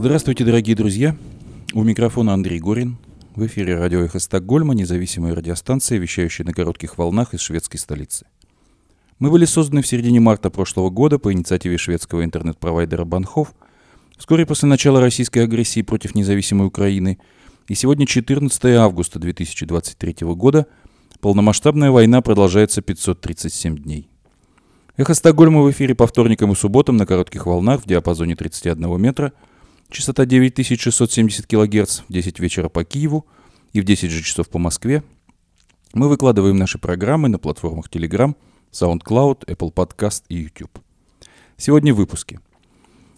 Здравствуйте, дорогие друзья. У микрофона Андрей Горин. В эфире радио «Эхо Стокгольма», независимая радиостанция, вещающая на коротких волнах из шведской столицы. Мы были созданы в середине марта прошлого года по инициативе шведского интернет-провайдера Банхов, вскоре после начала российской агрессии против независимой Украины, и сегодня 14 августа 2023 года полномасштабная война продолжается 537 дней. Эхо Стокгольма в эфире по вторникам и субботам на коротких волнах в диапазоне 31 метра – Частота 9670 кГц в 10 вечера по Киеву и в 10 же часов по Москве. Мы выкладываем наши программы на платформах Telegram, SoundCloud, Apple Podcast и YouTube. Сегодня в выпуске.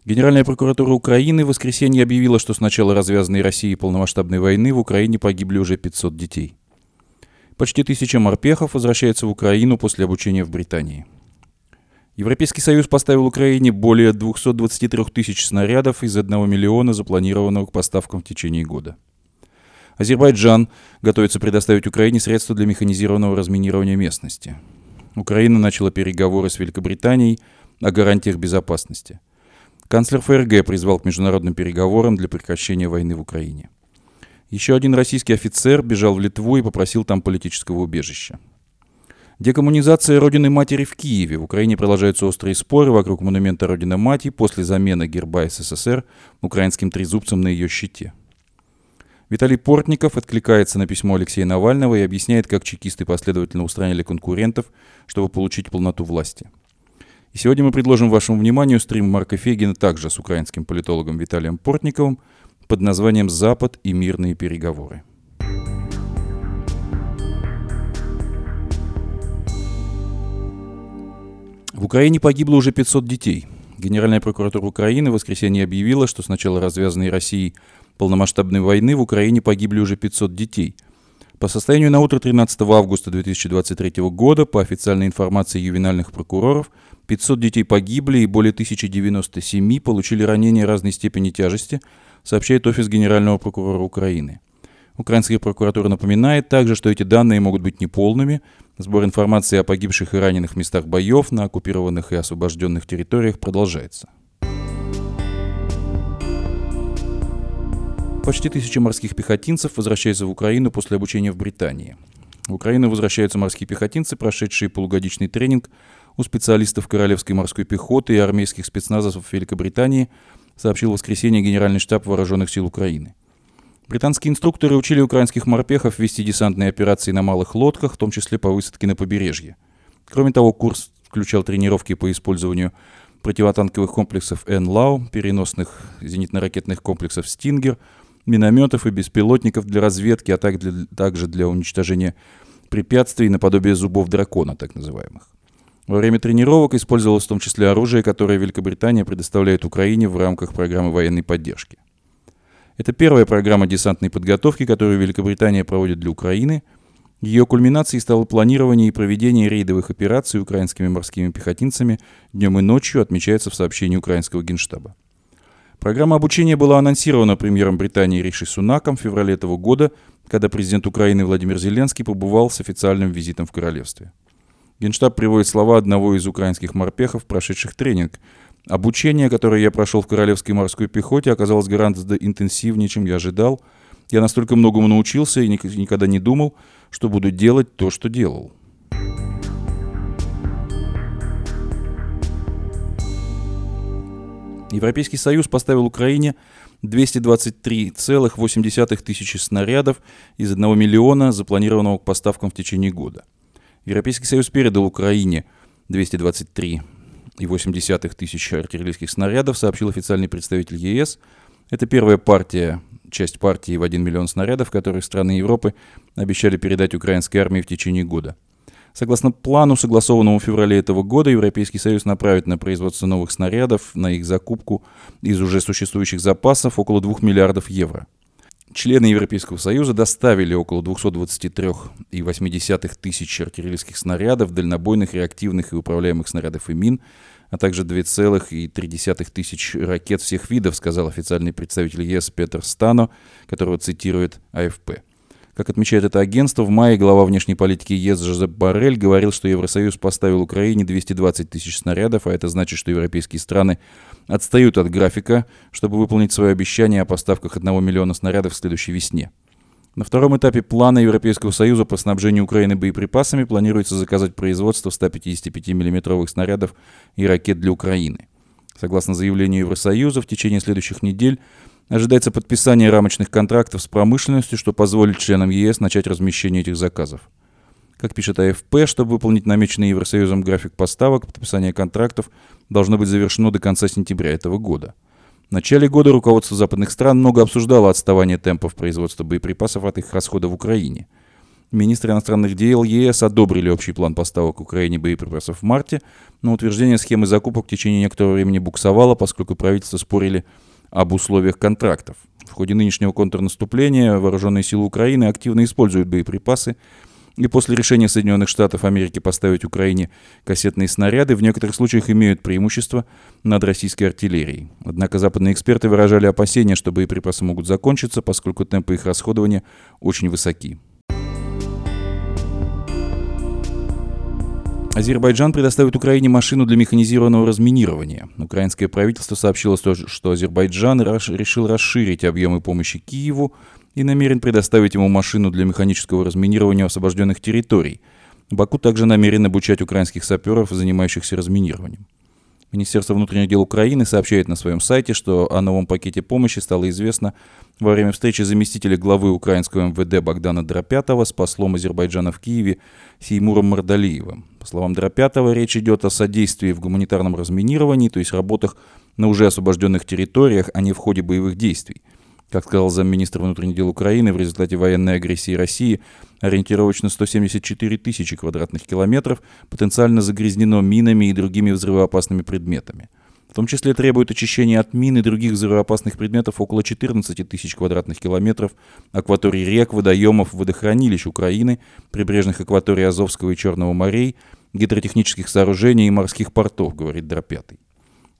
Генеральная прокуратура Украины в воскресенье объявила, что с начала развязанной России полномасштабной войны в Украине погибли уже 500 детей. Почти тысяча морпехов возвращается в Украину после обучения в Британии – Европейский Союз поставил Украине более 223 тысяч снарядов из 1 миллиона, запланированного к поставкам в течение года. Азербайджан готовится предоставить Украине средства для механизированного разминирования местности. Украина начала переговоры с Великобританией о гарантиях безопасности. Канцлер ФРГ призвал к международным переговорам для прекращения войны в Украине. Еще один российский офицер бежал в Литву и попросил там политического убежища. Декоммунизация Родины Матери в Киеве. В Украине продолжаются острые споры вокруг монумента Родины Мати после замены герба СССР украинским трезубцем на ее щите. Виталий Портников откликается на письмо Алексея Навального и объясняет, как чекисты последовательно устраняли конкурентов, чтобы получить полноту власти. И сегодня мы предложим вашему вниманию стрим Марка Фегина также с украинским политологом Виталием Портниковым под названием «Запад и мирные переговоры». В Украине погибло уже 500 детей. Генеральная прокуратура Украины в воскресенье объявила, что с начала развязанной Россией полномасштабной войны в Украине погибли уже 500 детей. По состоянию на утро 13 августа 2023 года, по официальной информации ювенальных прокуроров, 500 детей погибли и более 1097 получили ранения разной степени тяжести, сообщает Офис Генерального прокурора Украины. Украинская прокуратура напоминает также, что эти данные могут быть неполными. Сбор информации о погибших и раненых местах боев на оккупированных и освобожденных территориях продолжается. Почти тысяча морских пехотинцев возвращаются в Украину после обучения в Британии. В Украину возвращаются морские пехотинцы, прошедшие полугодичный тренинг у специалистов Королевской морской пехоты и армейских спецназов Великобритании, сообщил в воскресенье Генеральный штаб Вооруженных сил Украины. Британские инструкторы учили украинских морпехов вести десантные операции на малых лодках, в том числе по высадке на побережье. Кроме того, курс включал тренировки по использованию противотанковых комплексов НЛАУ, переносных зенитно-ракетных комплексов «Стингер», минометов и беспилотников для разведки, а также для уничтожения препятствий наподобие зубов дракона, так называемых. Во время тренировок использовалось в том числе оружие, которое Великобритания предоставляет Украине в рамках программы военной поддержки. Это первая программа десантной подготовки, которую Великобритания проводит для Украины. Ее кульминацией стало планирование и проведение рейдовых операций украинскими морскими пехотинцами днем и ночью, отмечается в сообщении украинского генштаба. Программа обучения была анонсирована премьером Британии Риши Сунаком в феврале этого года, когда президент Украины Владимир Зеленский побывал с официальным визитом в королевстве. Генштаб приводит слова одного из украинских морпехов, прошедших тренинг, Обучение, которое я прошел в Королевской морской пехоте, оказалось гораздо интенсивнее, чем я ожидал. Я настолько многому научился и никогда не думал, что буду делать то, что делал. Европейский Союз поставил Украине 223,8 тысячи снарядов из 1 миллиона, запланированного к поставкам в течение года. Европейский Союз передал Украине 223 и 0,8 тысяч артиллерийских снарядов, сообщил официальный представитель ЕС. Это первая партия, часть партии в 1 миллион снарядов, которые страны Европы обещали передать украинской армии в течение года. Согласно плану, согласованному в феврале этого года, Европейский Союз направит на производство новых снарядов, на их закупку из уже существующих запасов около 2 миллиардов евро. Члены Европейского Союза доставили около 223,8 тысяч артиллерийских снарядов, дальнобойных, реактивных и управляемых снарядов и мин, а также 2,3 тысяч ракет всех видов, сказал официальный представитель ЕС Петр Стано, которого цитирует АФП. Как отмечает это агентство, в мае глава внешней политики ЕС Жозеп Барель говорил, что Евросоюз поставил Украине 220 тысяч снарядов, а это значит, что европейские страны отстают от графика, чтобы выполнить свое обещание о поставках 1 миллиона снарядов в следующей весне. На втором этапе плана Европейского Союза по снабжению Украины боеприпасами планируется заказать производство 155 миллиметровых снарядов и ракет для Украины. Согласно заявлению Евросоюза, в течение следующих недель ожидается подписание рамочных контрактов с промышленностью, что позволит членам ЕС начать размещение этих заказов. Как пишет АФП, чтобы выполнить намеченный Евросоюзом график поставок, подписание контрактов должно быть завершено до конца сентября этого года – в начале года руководство западных стран много обсуждало отставание темпов производства боеприпасов от их расхода в Украине. Министры иностранных дел ЕС одобрили общий план поставок Украине боеприпасов в марте, но утверждение схемы закупок в течение некоторого времени буксовало, поскольку правительства спорили об условиях контрактов. В ходе нынешнего контрнаступления вооруженные силы Украины активно используют боеприпасы, и после решения Соединенных Штатов Америки поставить Украине кассетные снаряды в некоторых случаях имеют преимущество над российской артиллерией. Однако западные эксперты выражали опасения, что боеприпасы могут закончиться, поскольку темпы их расходования очень высоки. Азербайджан предоставит Украине машину для механизированного разминирования. Украинское правительство сообщило, что Азербайджан решил расширить объемы помощи Киеву и намерен предоставить ему машину для механического разминирования освобожденных территорий. Баку также намерен обучать украинских саперов, занимающихся разминированием. Министерство внутренних дел Украины сообщает на своем сайте, что о новом пакете помощи стало известно во время встречи заместителя главы украинского МВД Богдана Дропятова с послом Азербайджана в Киеве Сеймуром Мардалиевым. По словам Дропятова, речь идет о содействии в гуманитарном разминировании, то есть работах на уже освобожденных территориях, а не в ходе боевых действий. Как сказал замминистра внутренних дел Украины, в результате военной агрессии России ориентировочно 174 тысячи квадратных километров потенциально загрязнено минами и другими взрывоопасными предметами. В том числе требует очищения от мин и других взрывоопасных предметов около 14 тысяч квадратных километров акваторий рек, водоемов, водохранилищ Украины, прибрежных акваторий Азовского и Черного морей, гидротехнических сооружений и морских портов, говорит Дропятый.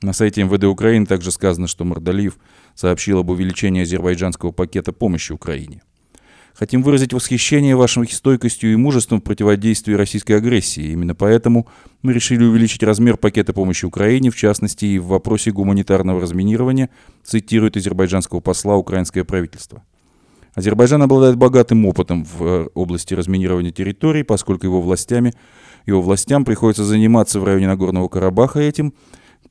На сайте МВД Украины также сказано, что Мордалиев сообщил об увеличении азербайджанского пакета помощи Украине. Хотим выразить восхищение вашей стойкостью и мужеством в противодействии российской агрессии. Именно поэтому мы решили увеличить размер пакета помощи Украине, в частности и в вопросе гуманитарного разминирования, цитирует азербайджанского посла украинское правительство. Азербайджан обладает богатым опытом в э, области разминирования территорий, поскольку его властями, его властям приходится заниматься в районе Нагорного Карабаха этим –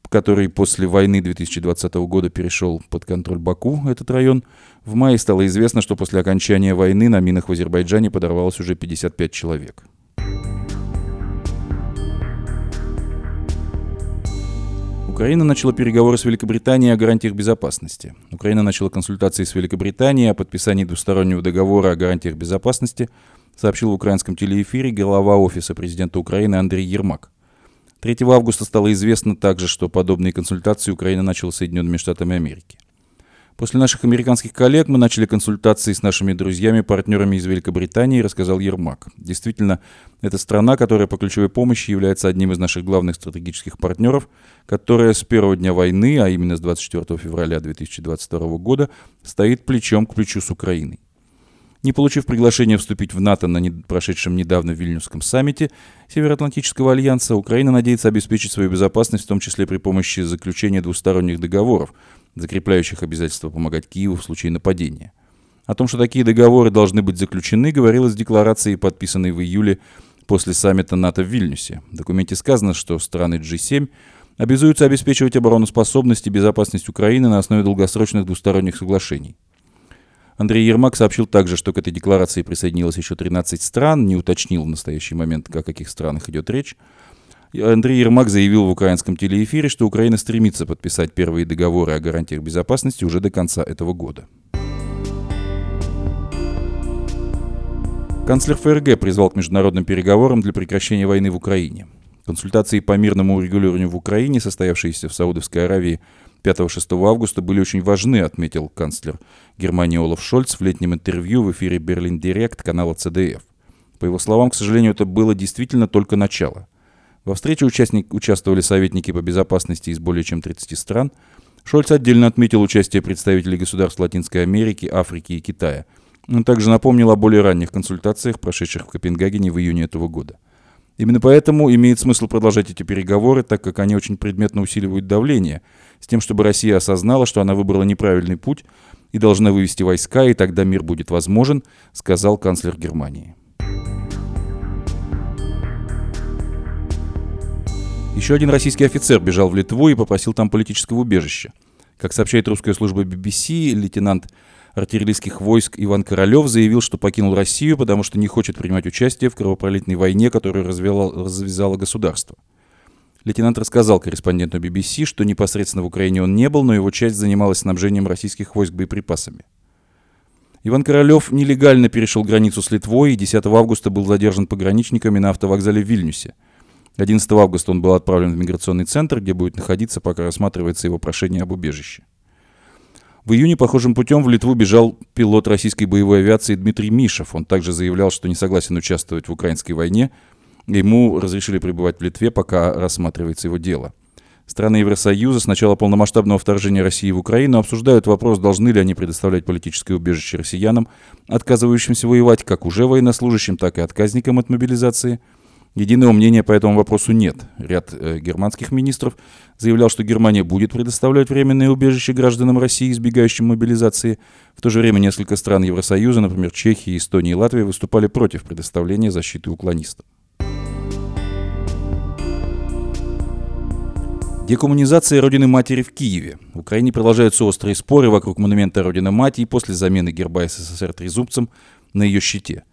который после войны 2020 года перешел под контроль Баку, этот район, в мае стало известно, что после окончания войны на минах в Азербайджане подорвалось уже 55 человек. Украина начала переговоры с Великобританией о гарантиях безопасности. Украина начала консультации с Великобританией о подписании двустороннего договора о гарантиях безопасности, сообщил в украинском телеэфире глава Офиса президента Украины Андрей Ермак. 3 августа стало известно также, что подобные консультации Украина начала с Соединенными Штатами Америки. После наших американских коллег мы начали консультации с нашими друзьями, партнерами из Великобритании, рассказал Ермак. Действительно, это страна, которая по ключевой помощи является одним из наших главных стратегических партнеров, которая с первого дня войны, а именно с 24 февраля 2022 года, стоит плечом к плечу с Украиной. Не получив приглашение вступить в НАТО на прошедшем недавно Вильнюсском саммите Североатлантического альянса, Украина надеется обеспечить свою безопасность, в том числе при помощи заключения двусторонних договоров, закрепляющих обязательство помогать Киеву в случае нападения. О том, что такие договоры должны быть заключены, говорилось в декларации, подписанной в июле после саммита НАТО в Вильнюсе. В документе сказано, что страны G7 обязуются обеспечивать обороноспособность и безопасность Украины на основе долгосрочных двусторонних соглашений. Андрей Ермак сообщил также, что к этой декларации присоединилось еще 13 стран, не уточнил в настоящий момент, о каких странах идет речь. Андрей Ермак заявил в украинском телеэфире, что Украина стремится подписать первые договоры о гарантиях безопасности уже до конца этого года. Канцлер ФРГ призвал к международным переговорам для прекращения войны в Украине. Консультации по мирному урегулированию в Украине, состоявшиеся в Саудовской Аравии 5-6 августа были очень важны, отметил канцлер Германии Олаф Шольц в летнем интервью в эфире Берлин Директ канала ЦДФ. По его словам, к сожалению, это было действительно только начало. Во встрече участник, участвовали советники по безопасности из более чем 30 стран. Шольц отдельно отметил участие представителей государств Латинской Америки, Африки и Китая. Он также напомнил о более ранних консультациях, прошедших в Копенгагене в июне этого года. Именно поэтому имеет смысл продолжать эти переговоры, так как они очень предметно усиливают давление, с тем, чтобы Россия осознала, что она выбрала неправильный путь и должна вывести войска, и тогда мир будет возможен, сказал канцлер Германии. Еще один российский офицер бежал в Литву и попросил там политического убежища. Как сообщает русская служба BBC, лейтенант артиллерийских войск Иван Королев заявил, что покинул Россию, потому что не хочет принимать участие в кровопролитной войне, которую развело, развязало государство. Лейтенант рассказал корреспонденту BBC, что непосредственно в Украине он не был, но его часть занималась снабжением российских войск боеприпасами. Иван Королев нелегально перешел границу с Литвой и 10 августа был задержан пограничниками на автовокзале в Вильнюсе. 11 августа он был отправлен в миграционный центр, где будет находиться, пока рассматривается его прошение об убежище. В июне похожим путем в Литву бежал пилот российской боевой авиации Дмитрий Мишев. Он также заявлял, что не согласен участвовать в украинской войне. Ему разрешили пребывать в Литве, пока рассматривается его дело. Страны Евросоюза с начала полномасштабного вторжения России в Украину обсуждают вопрос, должны ли они предоставлять политическое убежище россиянам, отказывающимся воевать как уже военнослужащим, так и отказникам от мобилизации – Единого мнения по этому вопросу нет. Ряд э, германских министров заявлял, что Германия будет предоставлять временное убежище гражданам России, избегающим мобилизации. В то же время несколько стран Евросоюза, например, Чехия, Эстония и Латвия, выступали против предоставления защиты уклонистам. Декоммунизация Родины Матери в Киеве. В Украине продолжаются острые споры вокруг монумента Родины Мати после замены герба СССР трезубцем на ее щите.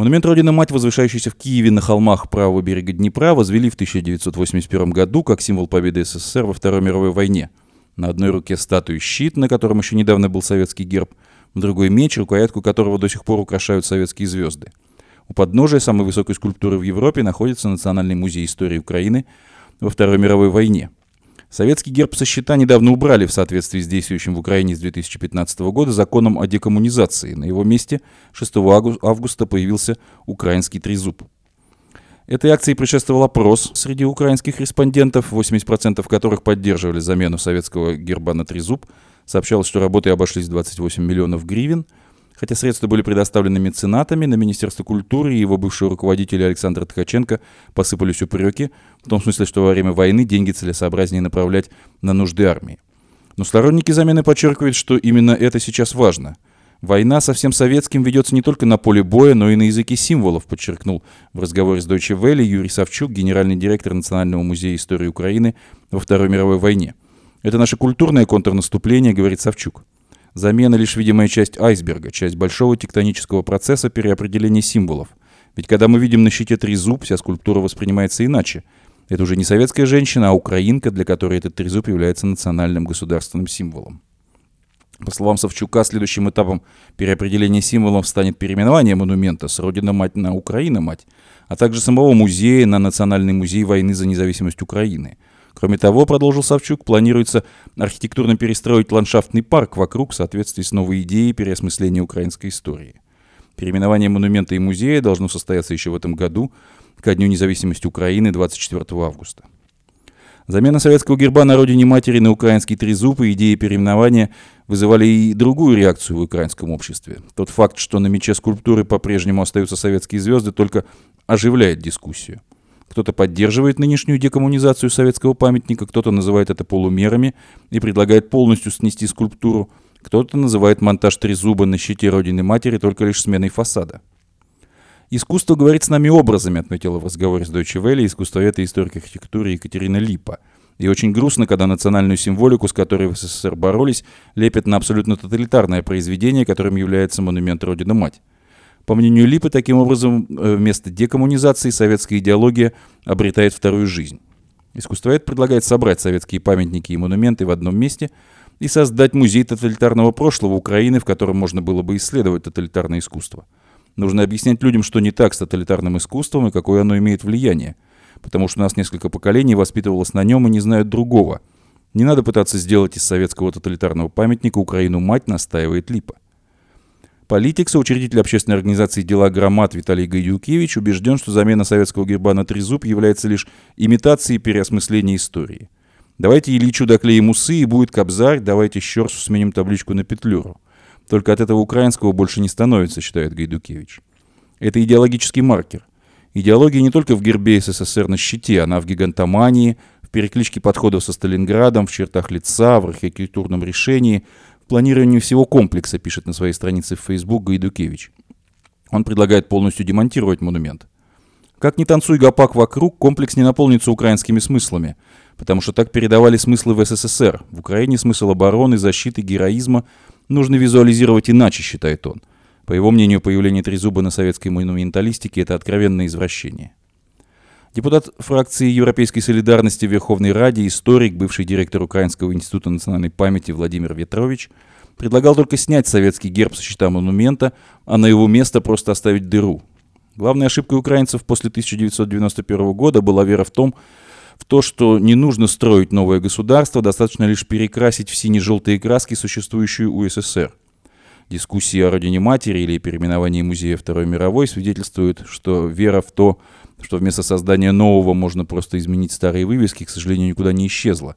Монумент Родина Мать, возвышающийся в Киеве на холмах правого берега Днепра, возвели в 1981 году как символ победы СССР во Второй мировой войне. На одной руке статуи щит, на котором еще недавно был советский герб, в другой меч, рукоятку которого до сих пор украшают советские звезды. У подножия самой высокой скульптуры в Европе находится Национальный музей истории Украины во Второй мировой войне – Советский герб со счета недавно убрали в соответствии с действующим в Украине с 2015 года законом о декоммунизации. На его месте 6 августа появился украинский трезуб. Этой акции предшествовал опрос среди украинских респондентов, 80% которых поддерживали замену советского герба на трезуб. Сообщалось, что работы обошлись 28 миллионов гривен – Хотя средства были предоставлены меценатами, на Министерство культуры и его бывшего руководителя Александра Ткаченко посыпались упреки, в том смысле, что во время войны деньги целесообразнее направлять на нужды армии. Но сторонники замены подчеркивают, что именно это сейчас важно. Война со всем советским ведется не только на поле боя, но и на языке символов, подчеркнул в разговоре с Deutsche Welle Юрий Савчук, генеральный директор Национального музея истории Украины во Второй мировой войне. Это наше культурное контрнаступление, говорит Савчук. Замена лишь видимая часть айсберга, часть большого тектонического процесса переопределения символов. Ведь когда мы видим на щите трезуб, вся скульптура воспринимается иначе. Это уже не советская женщина, а украинка, для которой этот трезуб является национальным государственным символом. По словам Савчука, следующим этапом переопределения символов станет переименование монумента с «Родина-мать» на «Украина-мать», а также самого музея на Национальный музей войны за независимость Украины – Кроме того, продолжил Савчук, планируется архитектурно перестроить ландшафтный парк вокруг в соответствии с новой идеей переосмысления украинской истории. Переименование монумента и музея должно состояться еще в этом году, ко Дню независимости Украины 24 августа. Замена советского герба на родине матери на украинский трезуб и идеи переименования вызывали и другую реакцию в украинском обществе. Тот факт, что на мече скульптуры по-прежнему остаются советские звезды, только оживляет дискуссию. Кто-то поддерживает нынешнюю декоммунизацию советского памятника, кто-то называет это полумерами и предлагает полностью снести скульптуру, кто-то называет монтаж трезуба на щите Родины Матери только лишь сменой фасада. «Искусство говорит с нами образами», отметила в разговоре с Deutsche Welle искусствовед и историк архитектуры Екатерина Липа. И очень грустно, когда национальную символику, с которой в СССР боролись, лепят на абсолютно тоталитарное произведение, которым является монумент Родина-Мать. По мнению Липы, таким образом, э, вместо декоммунизации советская идеология обретает вторую жизнь. Искусствовед предлагает собрать советские памятники и монументы в одном месте и создать музей тоталитарного прошлого Украины, в котором можно было бы исследовать тоталитарное искусство. Нужно объяснять людям, что не так с тоталитарным искусством и какое оно имеет влияние, потому что у нас несколько поколений воспитывалось на нем и не знают другого. Не надо пытаться сделать из советского тоталитарного памятника Украину-мать, настаивает Липа. Политик, соучредитель общественной организации «Дела громад» Виталий Гайдюкевич убежден, что замена советского герба на трезуб является лишь имитацией переосмысления истории. Давайте Ильичу доклеим усы, и будет кобзарь, давайте Щерсу сменим табличку на петлюру. Только от этого украинского больше не становится, считает Гайдукевич. Это идеологический маркер. Идеология не только в гербе СССР на щите, она в гигантомании, в перекличке подходов со Сталинградом, в чертах лица, в архитектурном решении, в планировании всего комплекса, пишет на своей странице в Facebook Гайдукевич. Он предлагает полностью демонтировать монумент. Как ни танцуй гопак вокруг, комплекс не наполнится украинскими смыслами, потому что так передавали смыслы в СССР. В Украине смысл обороны, защиты, героизма нужно визуализировать иначе, считает он. По его мнению, появление Трезуба на советской монументалистике – это откровенное извращение. Депутат фракции Европейской солидарности в Верховной Раде, историк, бывший директор Украинского института национальной памяти Владимир Ветрович предлагал только снять советский герб со щита монумента, а на его место просто оставить дыру, Главной ошибкой украинцев после 1991 года была вера в том, в то, что не нужно строить новое государство, достаточно лишь перекрасить в сине-желтые краски существующую УССР. Дискуссии о родине матери или переименовании музея Второй мировой свидетельствуют, что вера в то, что вместо создания нового можно просто изменить старые вывески, к сожалению, никуда не исчезла.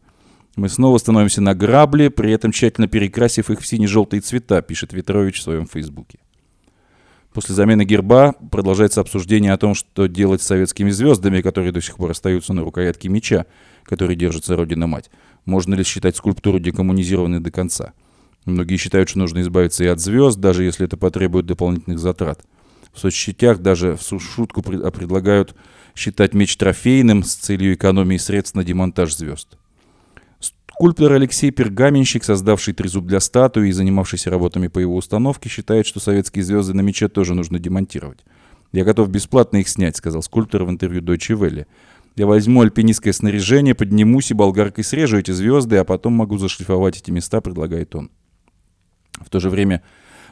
Мы снова становимся на грабли, при этом тщательно перекрасив их в сине-желтые цвета, пишет Ветрович в своем фейсбуке. После замены герба продолжается обсуждение о том, что делать с советскими звездами, которые до сих пор остаются на рукоятке меча, который держится Родина-Мать. Можно ли считать скульптуру декоммунизированной до конца? Многие считают, что нужно избавиться и от звезд, даже если это потребует дополнительных затрат. В соцсетях даже в шутку предлагают считать меч трофейным с целью экономии средств на демонтаж звезд. Скульптор Алексей Пергаменщик, создавший трезуб для статуи и занимавшийся работами по его установке, считает, что советские звезды на мече тоже нужно демонтировать. «Я готов бесплатно их снять», — сказал скульптор в интервью Deutsche Welle. «Я возьму альпинистское снаряжение, поднимусь и болгаркой срежу эти звезды, а потом могу зашлифовать эти места», — предлагает он. В то же время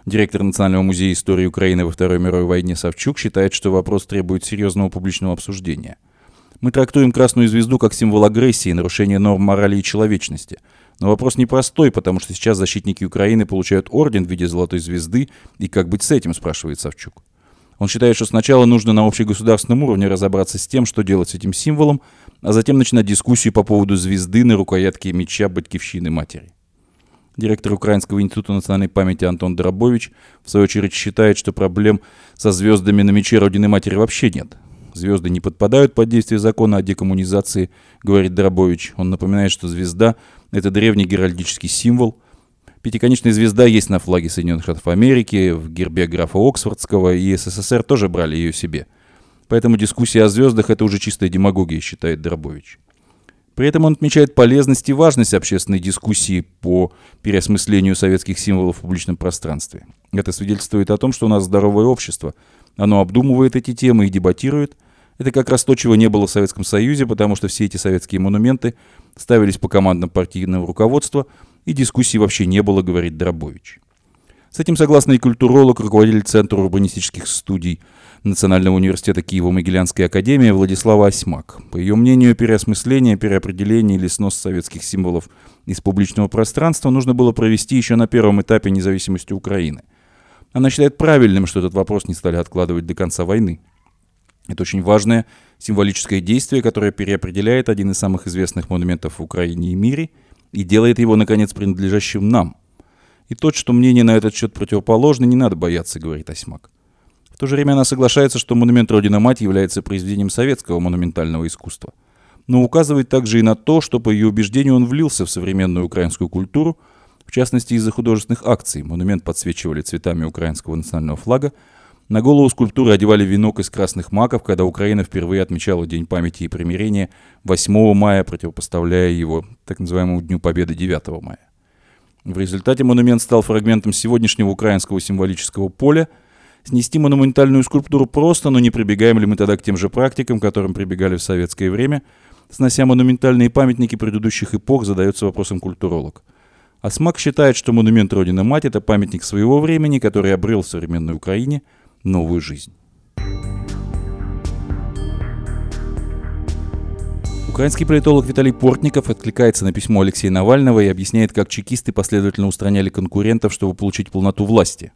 директор Национального музея истории Украины во Второй мировой войне Савчук считает, что вопрос требует серьезного публичного обсуждения — мы трактуем красную звезду как символ агрессии, нарушения норм морали и человечности. Но вопрос непростой, потому что сейчас защитники Украины получают орден в виде золотой звезды, и как быть с этим, спрашивает Савчук. Он считает, что сначала нужно на общегосударственном уровне разобраться с тем, что делать с этим символом, а затем начинать дискуссию по поводу звезды на рукоятке меча Батькивщины матери. Директор Украинского института национальной памяти Антон Доробович в свою очередь считает, что проблем со звездами на мече Родины Матери вообще нет. Звезды не подпадают под действие закона о декоммунизации, говорит Дробович. Он напоминает, что звезда – это древний геральдический символ. Пятиконечная звезда есть на флаге Соединенных Штатов Америки, в гербе графа Оксфордского, и СССР тоже брали ее себе. Поэтому дискуссия о звездах – это уже чистая демагогия, считает Дробович. При этом он отмечает полезность и важность общественной дискуссии по переосмыслению советских символов в публичном пространстве. Это свидетельствует о том, что у нас здоровое общество – оно обдумывает эти темы и дебатирует. Это как раз то, чего не было в Советском Союзе, потому что все эти советские монументы ставились по командам партийного руководства, и дискуссий вообще не было, говорит Дробович. С этим согласен и культуролог, руководитель Центра урбанистических студий Национального университета Киево-Могилянской академии Владислава Осьмак. По ее мнению, переосмысление, переопределение или снос советских символов из публичного пространства нужно было провести еще на первом этапе независимости Украины. Она считает правильным, что этот вопрос не стали откладывать до конца войны. Это очень важное символическое действие, которое переопределяет один из самых известных монументов в Украине и мире и делает его, наконец, принадлежащим нам. И тот, что мнение на этот счет противоположно, не надо бояться, говорит Осьмак. То же время она соглашается, что монумент Родина-Мать является произведением советского монументального искусства. Но указывает также и на то, что, по ее убеждению, он влился в современную украинскую культуру – в частности из-за художественных акций. Монумент подсвечивали цветами украинского национального флага. На голову скульптуры одевали венок из красных маков, когда Украина впервые отмечала День памяти и примирения 8 мая, противопоставляя его так называемому Дню Победы 9 мая. В результате монумент стал фрагментом сегодняшнего украинского символического поля. Снести монументальную скульптуру просто, но не прибегаем ли мы тогда к тем же практикам, которым прибегали в советское время? Снося монументальные памятники предыдущих эпох, задается вопросом культуролог – а СМАК считает, что монумент Родина-Мать – это памятник своего времени, который обрел в современной Украине новую жизнь. Украинский политолог Виталий Портников откликается на письмо Алексея Навального и объясняет, как чекисты последовательно устраняли конкурентов, чтобы получить полноту власти.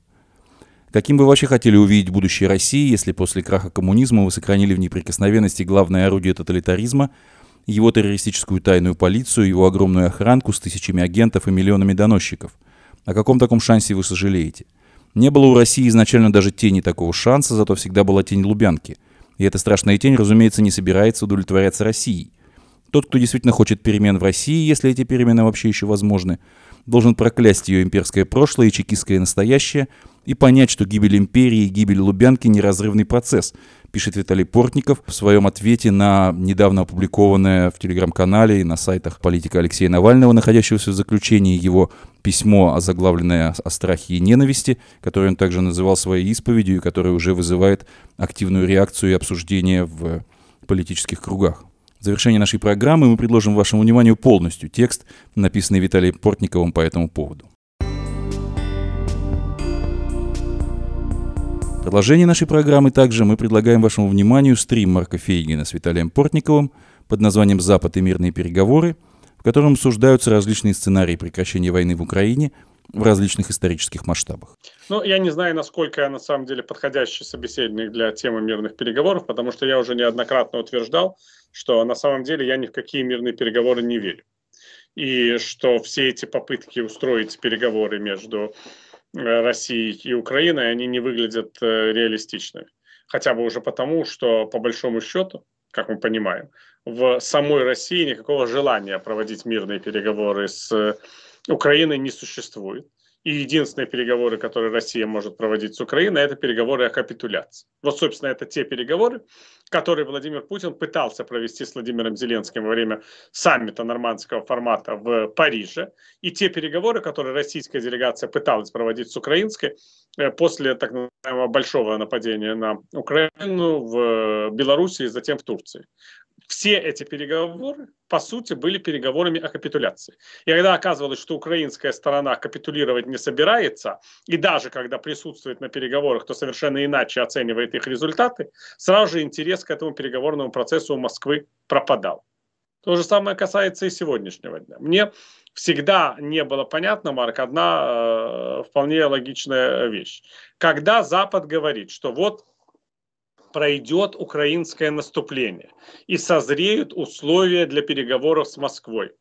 Каким бы вы вообще хотели увидеть будущее России, если после краха коммунизма вы сохранили в неприкосновенности главное орудие тоталитаризма – его террористическую тайную полицию, его огромную охранку с тысячами агентов и миллионами доносчиков. О каком таком шансе вы сожалеете? Не было у России изначально даже тени такого шанса, зато всегда была тень Лубянки. И эта страшная тень, разумеется, не собирается удовлетворяться Россией. Тот, кто действительно хочет перемен в России, если эти перемены вообще еще возможны, должен проклясть ее имперское прошлое и чекистское настоящее и понять, что гибель империи и гибель Лубянки – неразрывный процесс, пишет Виталий Портников в своем ответе на недавно опубликованное в телеграм-канале и на сайтах политика Алексея Навального, находящегося в заключении его письмо, озаглавленное о страхе и ненависти, которое он также называл своей исповедью и которое уже вызывает активную реакцию и обсуждение в политических кругах. В завершении нашей программы мы предложим вашему вниманию полностью текст, написанный Виталием Портниковым по этому поводу. Продолжении нашей программы также мы предлагаем вашему вниманию стрим Марка Фейгина с Виталием Портниковым под названием «Запад и мирные переговоры», в котором обсуждаются различные сценарии прекращения войны в Украине в различных исторических масштабах. Ну, я не знаю, насколько я на самом деле подходящий собеседник для темы мирных переговоров, потому что я уже неоднократно утверждал, что на самом деле я ни в какие мирные переговоры не верю. И что все эти попытки устроить переговоры между э, Россией и Украиной, они не выглядят э, реалистичными. Хотя бы уже потому, что по большому счету, как мы понимаем, в самой России никакого желания проводить мирные переговоры с Украины не существует. И единственные переговоры, которые Россия может проводить с Украиной, это переговоры о капитуляции. Вот, собственно, это те переговоры, которые Владимир Путин пытался провести с Владимиром Зеленским во время саммита нормандского формата в Париже. И те переговоры, которые российская делегация пыталась проводить с украинской э, после так называемого большого нападения на Украину в Беларуси и затем в Турции все эти переговоры, по сути, были переговорами о капитуляции. И когда оказывалось, что украинская сторона капитулировать не собирается, и даже когда присутствует на переговорах, то совершенно иначе оценивает их результаты, сразу же интерес к этому переговорному процессу у Москвы пропадал. То же самое касается и сегодняшнего дня. Мне всегда не было понятно, Марк, одна э, вполне логичная вещь. Когда Запад говорит, что вот пройдет украинское наступление и созреют условия для переговоров с Москвой.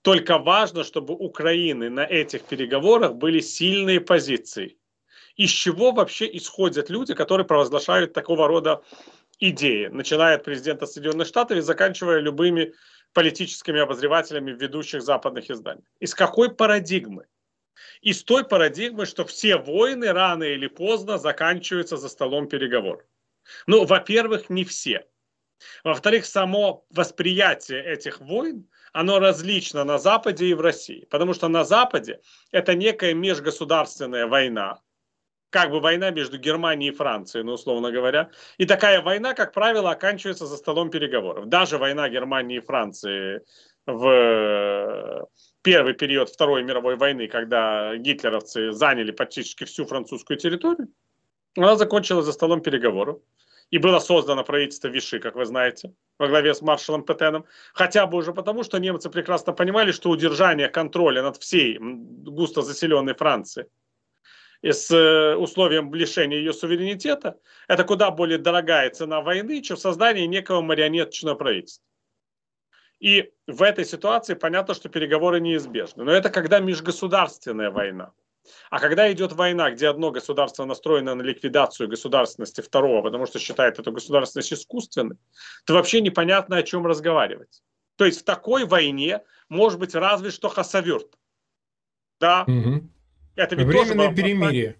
Только важно, чтобы у Украины на этих переговорах были сильные позиции. Из чего вообще исходят люди, которые провозглашают такого рода идеи, начиная от президента Соединенных Штатов и заканчивая любыми политическими обозревателями ведущих западных изданий. Из какой парадигмы? Из той парадигмы, что все войны рано или поздно заканчиваются за столом переговоров. Ну, во-первых, не все. Во-вторых, само восприятие этих войн, оно различно на Западе и в России. Потому что на Западе это некая межгосударственная война, как бы война между Германией и Францией, ну, условно говоря. И такая война, как правило, оканчивается за столом переговоров. Даже война Германии и Франции в первый период Второй мировой войны, когда гитлеровцы заняли практически всю французскую территорию, она закончилась за столом переговоров. И было создано правительство Виши, как вы знаете, во главе с маршалом Петеном. Хотя бы уже потому, что немцы прекрасно понимали, что удержание контроля над всей густо заселенной Францией и с э, условием лишения ее суверенитета, это куда более дорогая цена войны, чем создание некого марионеточного правительства. И в этой ситуации понятно, что переговоры неизбежны. Но это когда межгосударственная война. А когда идет война, где одно государство настроено на ликвидацию государственности второго, потому что считает эту государственность искусственной, то вообще непонятно, о чем разговаривать. То есть в такой войне может быть разве что хасавюрт. Да. Угу. Это ведь Временное тоже перемирие.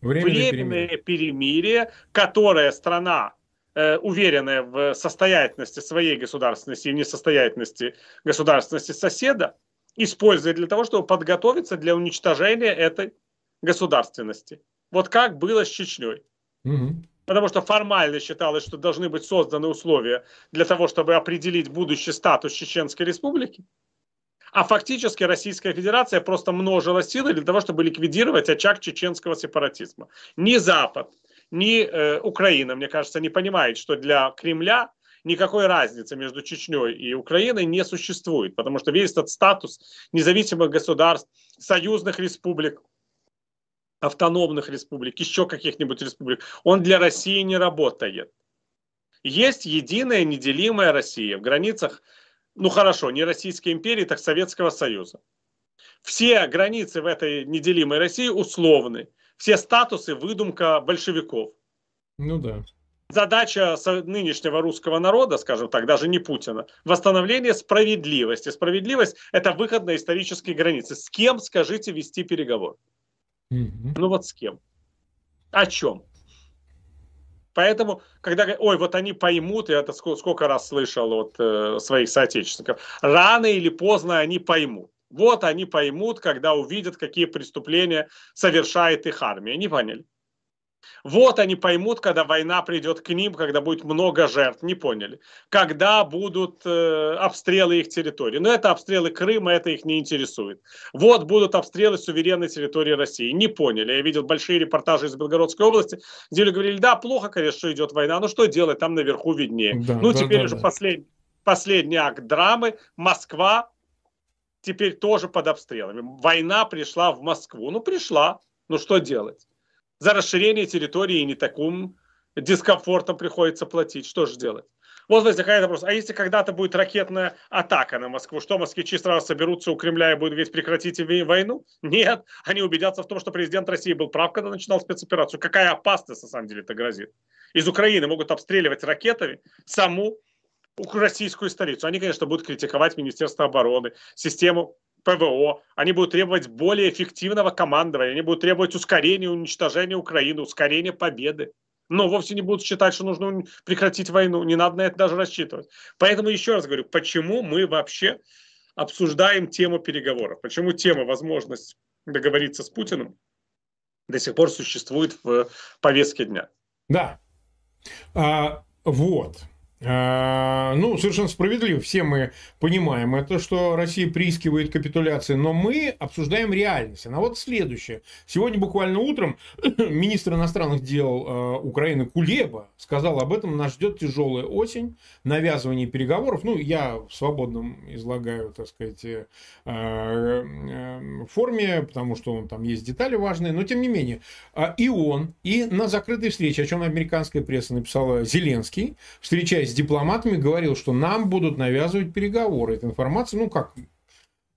Временное, Временное перемирие. перемирие, которое страна э, уверенная в состоятельности своей государственности и несостоятельности государственности соседа, использует для того, чтобы подготовиться для уничтожения этой государственности. Вот как было с Чечней. Угу. Потому что формально считалось, что должны быть созданы условия для того, чтобы определить будущий статус Чеченской республики. А фактически Российская Федерация просто множила силы для того, чтобы ликвидировать очаг чеченского сепаратизма. Ни Запад, ни э, Украина, мне кажется, не понимает, что для Кремля никакой разницы между Чечней и Украиной не существует, потому что весь этот статус независимых государств, союзных республик, автономных республик, еще каких-нибудь республик, он для России не работает. Есть единая неделимая Россия в границах, ну хорошо, не Российской империи, так Советского Союза. Все границы в этой неделимой России условны. Все статусы выдумка большевиков. Ну да. Задача нынешнего русского народа, скажем так, даже не Путина, восстановление справедливости. Справедливость – это выход на исторические границы. С кем, скажите, вести переговор? Mm-hmm. Ну вот с кем? О чем? Поэтому, когда, ой, вот они поймут, я это сколько раз слышал от э, своих соотечественников, рано или поздно они поймут. Вот они поймут, когда увидят, какие преступления совершает их армия. Они поняли. Вот они поймут, когда война придет к ним, когда будет много жертв, не поняли. Когда будут э, обстрелы их территории. Но это обстрелы Крыма, это их не интересует. Вот будут обстрелы суверенной территории России. Не поняли. Я видел большие репортажи из Белгородской области, где люди говорили, да, плохо, конечно, что идет война, но что делать, там наверху виднее. Да, ну, да, теперь да, уже да. Послед... последний акт драмы. Москва теперь тоже под обстрелами. Война пришла в Москву. Ну, пришла. Ну, что делать? За расширение территории не таким дискомфортом приходится платить. Что же делать? Вот возникает вопрос, а если когда-то будет ракетная атака на Москву, что москвичи сразу соберутся у Кремля и будут ведь прекратить войну? Нет, они убедятся в том, что президент России был прав, когда начинал спецоперацию. Какая опасность на самом деле это грозит? Из Украины могут обстреливать ракетами саму российскую столицу. Они, конечно, будут критиковать Министерство обороны, систему ПВО, они будут требовать более эффективного командования, они будут требовать ускорения уничтожения Украины, ускорения победы. Но вовсе не будут считать, что нужно прекратить войну. Не надо на это даже рассчитывать. Поэтому еще раз говорю, почему мы вообще обсуждаем тему переговоров? Почему тема возможность договориться с Путиным до сих пор существует в повестке дня? Да. А, вот. А, ну, совершенно справедливо. Все мы понимаем это, что Россия приискивает капитуляции, но мы обсуждаем реальность. Она вот следующая. Сегодня буквально утром министр иностранных дел а, Украины Кулеба сказал об этом. Нас ждет тяжелая осень, навязывание переговоров. Ну, я в свободном излагаю, так сказать, э, э, форме, потому что он, там есть детали важные, но тем не менее. А, и он, и на закрытой встрече, о чем американская пресса написала Зеленский, встречаясь с дипломатами, говорил, что нам будут навязывать переговоры. Эта информация, ну как,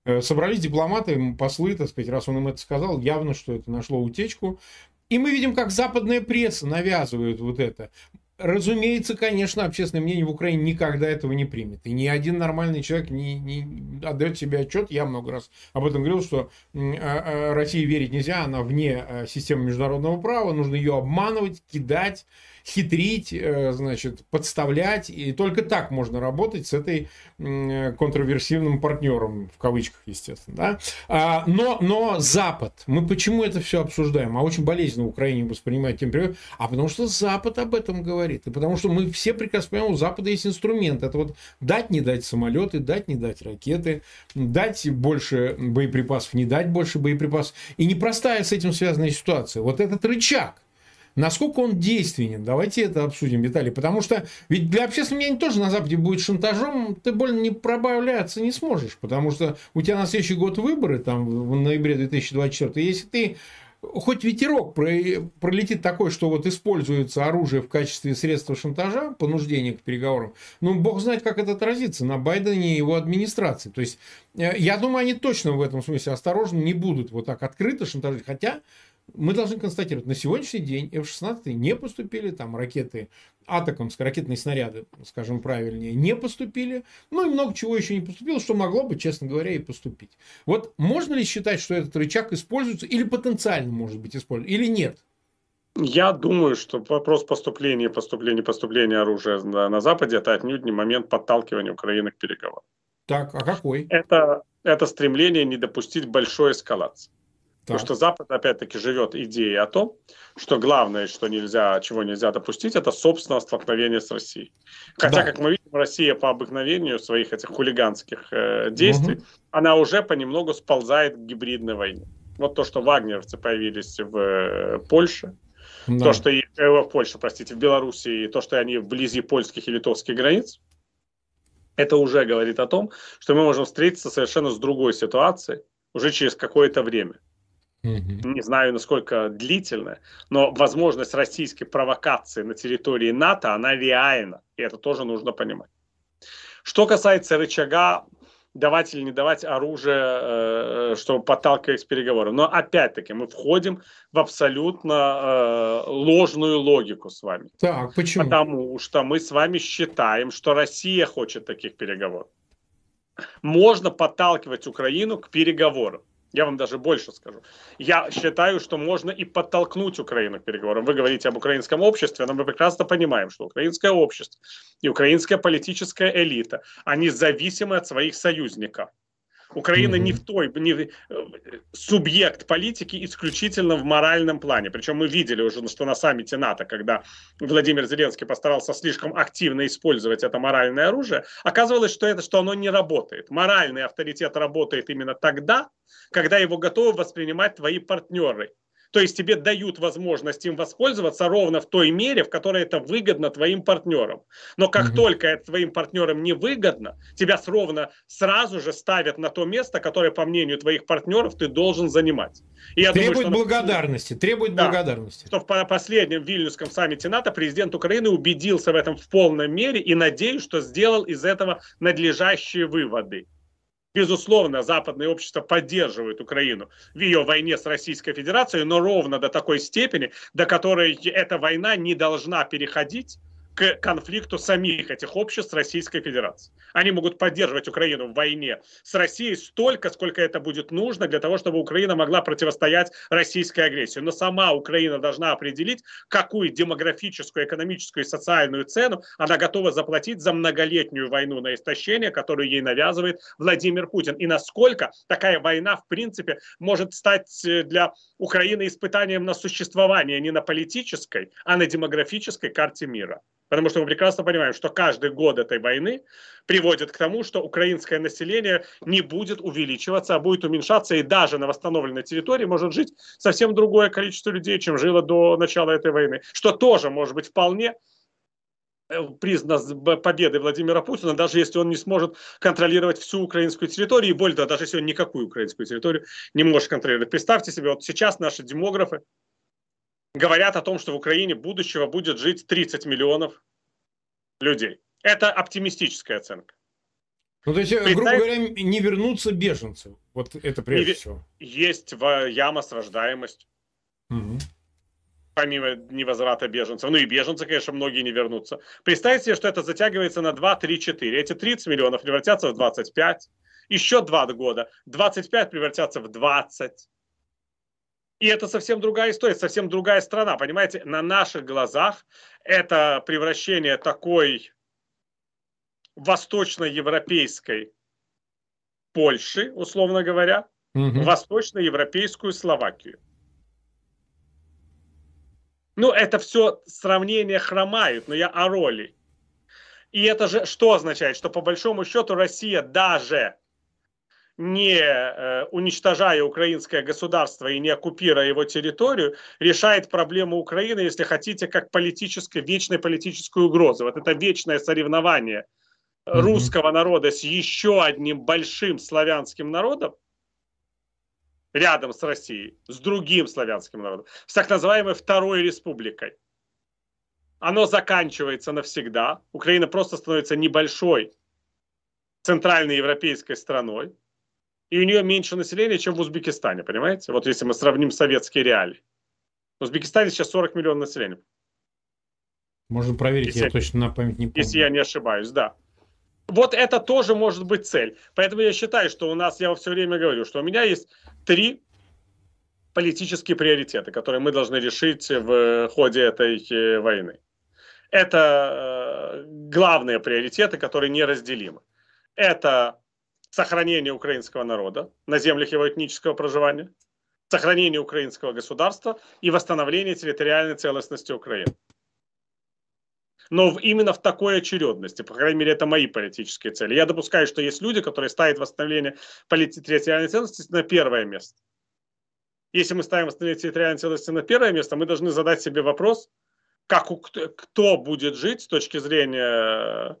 э, собрались дипломаты, послы, так сказать, раз он им это сказал, явно, что это нашло утечку. И мы видим, как западная пресса навязывает вот это. Разумеется, конечно, общественное мнение в Украине никогда этого не примет. И ни один нормальный человек не, не отдает себе отчет. Я много раз об этом говорил, что а, а, России верить нельзя, она вне системы международного права, нужно ее обманывать, кидать хитрить, э, значит, подставлять. И только так можно работать с этой контроверсивным партнером, в кавычках, естественно. Да? А, но, но Запад, мы почему это все обсуждаем? А очень болезненно в Украине воспринимать тем примером. А потому что Запад об этом говорит. И потому что мы все прекрасно понимаем, у Запада есть инструмент. Это вот дать, не дать самолеты, дать, не дать ракеты, дать больше боеприпасов, не дать больше боеприпасов. И непростая с этим связанная ситуация. Вот этот рычаг – Насколько он действенен? Давайте это обсудим, Виталий. Потому что ведь для общественного мнения тоже на Западе будет шантажом, ты больно не пробавляться не сможешь. Потому что у тебя на следующий год выборы, там, в ноябре 2024, если ты хоть ветерок пролетит такой, что вот используется оружие в качестве средства шантажа, понуждения к переговорам, ну, бог знает, как это отразится на Байдене и его администрации. То есть, э, я думаю, они точно в этом смысле осторожны, не будут вот так открыто шантажить. Хотя, мы должны констатировать, на сегодняшний день F-16 не поступили, там ракеты атакамские, ракетные снаряды, скажем правильнее, не поступили, ну и много чего еще не поступило, что могло бы, честно говоря, и поступить. Вот можно ли считать, что этот рычаг используется или потенциально может быть использован, или нет? Я думаю, что вопрос поступления, поступления, поступления оружия на, на Западе это отнюдь не момент подталкивания Украины к переговорам. Так, а какой? Это, это стремление не допустить большой эскалации. Потому что Запад, опять-таки, живет идеей о том, что главное, что нельзя, чего нельзя допустить, это собственное столкновение с Россией. Хотя, да. как мы видим, Россия по обыкновению своих этих хулиганских э, действий, угу. она уже понемногу сползает к гибридной войне. Вот то, что вагнеровцы появились в э, Польше, да. то, что и, э, в Польше, простите, в Белоруссии, то, что они вблизи польских и литовских границ, это уже говорит о том, что мы можем встретиться совершенно с другой ситуацией уже через какое-то время. Не знаю, насколько длительно, но возможность российской провокации на территории НАТО, она реальна. И это тоже нужно понимать. Что касается рычага давать или не давать оружие, чтобы подталкивать к переговорам. Но опять-таки мы входим в абсолютно ложную логику с вами. Так, почему? Потому что мы с вами считаем, что Россия хочет таких переговоров. Можно подталкивать Украину к переговорам. Я вам даже больше скажу. Я считаю, что можно и подтолкнуть Украину к переговорам. Вы говорите об украинском обществе, но мы прекрасно понимаем, что украинское общество и украинская политическая элита, они зависимы от своих союзников. Украина mm-hmm. не в той, не в, субъект политики исключительно в моральном плане. Причем мы видели уже, что на саммите НАТО, когда Владимир Зеленский постарался слишком активно использовать это моральное оружие, оказывалось, что это, что оно не работает. Моральный авторитет работает именно тогда, когда его готовы воспринимать твои партнеры. То есть тебе дают возможность им воспользоваться ровно в той мере, в которой это выгодно твоим партнерам. Но как угу. только это твоим партнерам не выгодно, тебя ровно сразу же ставят на то место, которое, по мнению твоих партнеров, ты должен занимать. И я требует думаю, что, благодарности, требует да, благодарности. Что в последнем Вильнюсском саммите НАТО президент Украины убедился в этом в полной мере и надеюсь, что сделал из этого надлежащие выводы. Безусловно, западное общество поддерживает Украину в ее войне с Российской Федерацией, но ровно до такой степени, до которой эта война не должна переходить конфликту самих этих обществ Российской Федерации. Они могут поддерживать Украину в войне с Россией столько, сколько это будет нужно для того, чтобы Украина могла противостоять российской агрессии. Но сама Украина должна определить, какую демографическую, экономическую и социальную цену она готова заплатить за многолетнюю войну на истощение, которую ей навязывает Владимир Путин. И насколько такая война, в принципе, может стать э, для Украины испытанием на существование не на политической, а на демографической карте мира. Потому что мы прекрасно понимаем, что каждый год этой войны приводит к тому, что украинское население не будет увеличиваться, а будет уменьшаться, и даже на восстановленной территории может жить совсем другое количество людей, чем жило до начала этой войны. Что тоже может быть вполне э, признан победой Владимира Путина, даже если он не сможет контролировать всю украинскую территорию, и более того, даже если он никакую украинскую территорию не может контролировать. Представьте себе, вот сейчас наши демографы, говорят о том, что в Украине будущего будет жить 30 миллионов людей. Это оптимистическая оценка. Ну, то есть, Представь... грубо говоря, не вернутся беженцы. Вот это прежде не... всего. Есть яма с рождаемостью. Угу. Помимо невозврата беженцев. Ну и беженцы, конечно, многие не вернутся. Представьте себе, что это затягивается на 2, 3, 4. Эти 30 миллионов превратятся в 25. Еще 2 года. 25 превратятся в 20. И это совсем другая история, совсем другая страна. Понимаете, на наших глазах это превращение такой восточноевропейской Польши, условно говоря, угу. в восточноевропейскую Словакию. Ну, это все сравнения хромают, но я о роли. И это же что означает? Что по большому счету Россия даже не э, уничтожая украинское государство и не оккупируя его территорию, решает проблему Украины, если хотите, как политической, вечной политической угрозы. Вот это вечное соревнование русского народа с еще одним большим славянским народом, рядом с Россией, с другим славянским народом, с так называемой Второй Республикой. Оно заканчивается навсегда. Украина просто становится небольшой центральной европейской страной и у нее меньше населения, чем в Узбекистане, понимаете? Вот если мы сравним советские реалии. В Узбекистане сейчас 40 миллионов населения. Можно проверить, если, я точно на память не помню. Если я не ошибаюсь, да. Вот это тоже может быть цель. Поэтому я считаю, что у нас, я все время говорю, что у меня есть три политические приоритеты, которые мы должны решить в ходе этой э, войны. Это э, главные приоритеты, которые неразделимы. Это сохранение украинского народа на землях его этнического проживания, сохранение украинского государства и восстановление территориальной целостности Украины. Но именно в такой очередности, по крайней мере, это мои политические цели. Я допускаю, что есть люди, которые ставят восстановление территориальной целостности на первое место. Если мы ставим восстановление территориальной целостности на первое место, мы должны задать себе вопрос, как, кто будет жить с точки зрения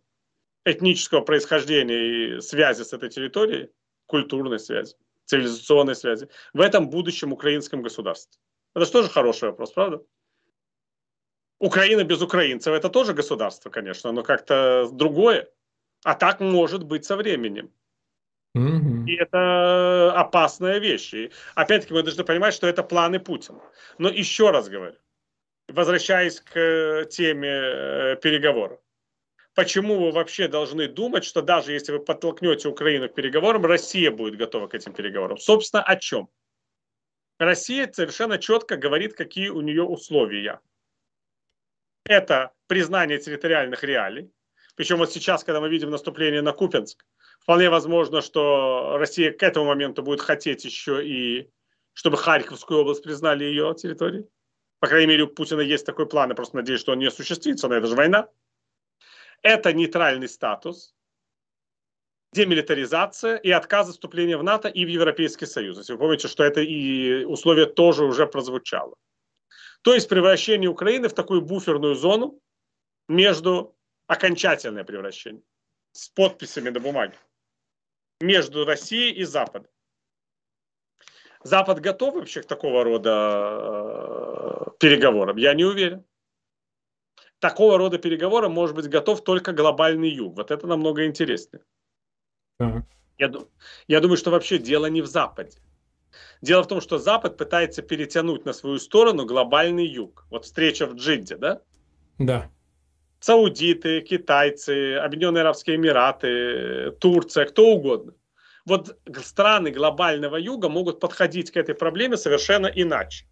этнического происхождения и связи с этой территорией, культурной связи, цивилизационной связи, в этом будущем украинском государстве? Это же тоже хороший вопрос, правда? Украина без украинцев это тоже государство, конечно, но как-то другое. А так может быть со временем. И это опасная вещь. И опять-таки мы должны понимать, что это планы Путина. Но еще раз говорю, возвращаясь к э, теме э, переговоров. Почему вы вообще должны думать, что даже если вы подтолкнете Украину к переговорам, Россия будет готова к этим переговорам? Собственно, о чем? Россия совершенно четко говорит, какие у нее условия. Это признание территориальных реалий. Причем вот сейчас, когда мы видим наступление на Купенск, вполне возможно, что Россия к этому моменту будет хотеть еще и, чтобы Харьковскую область признали ее территорией. По крайней мере, у Путина есть такой план. Я просто надеюсь, что он не осуществится, но это же война. Это нейтральный статус, демилитаризация и отказ от вступления в НАТО и в Европейский Союз. Если вы помните, что это и условие тоже уже прозвучало. То есть превращение Украины в такую буферную зону между окончательное превращение с подписями на бумаге между Россией и Западом. Запад готов вообще к такого рода э, переговорам? Я не уверен. Такого рода переговорам может быть готов только глобальный юг. Вот это намного интереснее. Я, я думаю, что вообще дело не в Западе. Дело в том, что Запад пытается перетянуть на свою сторону глобальный юг. Вот встреча в Джидде, да? Да. Саудиты, китайцы, Объединенные Арабские Эмираты, Турция, кто угодно. Вот страны глобального юга могут подходить к этой проблеме совершенно иначе.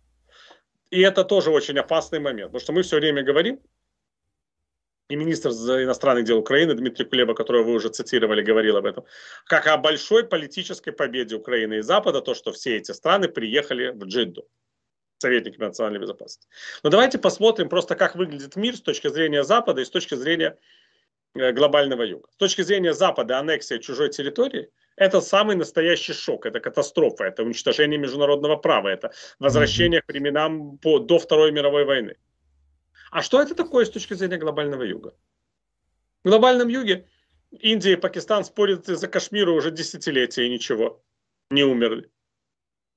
И это тоже очень опасный момент, потому что мы все время говорим, и министр иностранных дел Украины Дмитрий Кулеба, которого вы уже цитировали, говорил об этом, как о большой политической победе Украины и Запада, то, что все эти страны приехали в Джидду, советники национальной безопасности. Но давайте посмотрим просто, как выглядит мир с точки зрения Запада и с точки зрения э, глобального юга. С точки зрения Запада аннексия чужой территории – это самый настоящий шок, это катастрофа, это уничтожение международного права, это возвращение к временам по, до Второй мировой войны. А что это такое с точки зрения глобального юга? В глобальном юге Индия и Пакистан спорят за Кашмир уже десятилетия и ничего, не умерли.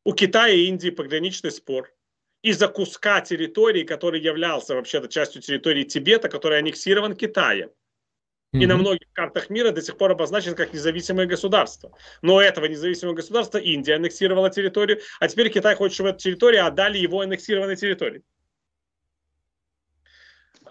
У Китая и Индии пограничный спор из-за куска территории, который являлся вообще-то частью территории Тибета, который аннексирован Китаем. И на многих картах мира до сих пор обозначен как независимое государство. Но этого независимого государства Индия аннексировала территорию, а теперь Китай хочет, чтобы эту территорию отдали его аннексированной территории.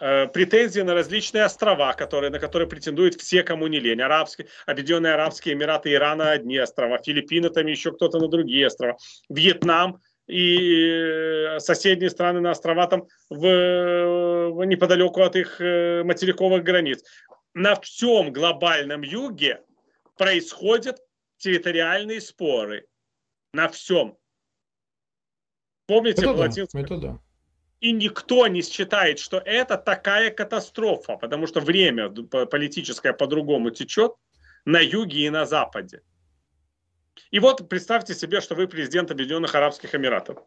Э, претензии на различные острова, которые, на которые претендуют все, кому не лень. Арабские, Объединенные Арабские Эмираты Ирана одни острова, Филиппины там еще кто-то на другие острова, Вьетнам и э, соседние страны на острова там в, в, неподалеку от их э, материковых границ. На всем глобальном юге происходят территориальные споры. На всем. Помните, это да, это да. И никто не считает, что это такая катастрофа, потому что время политическое по-другому течет на юге и на западе. И вот представьте себе, что вы президент Объединенных Арабских Эмиратов,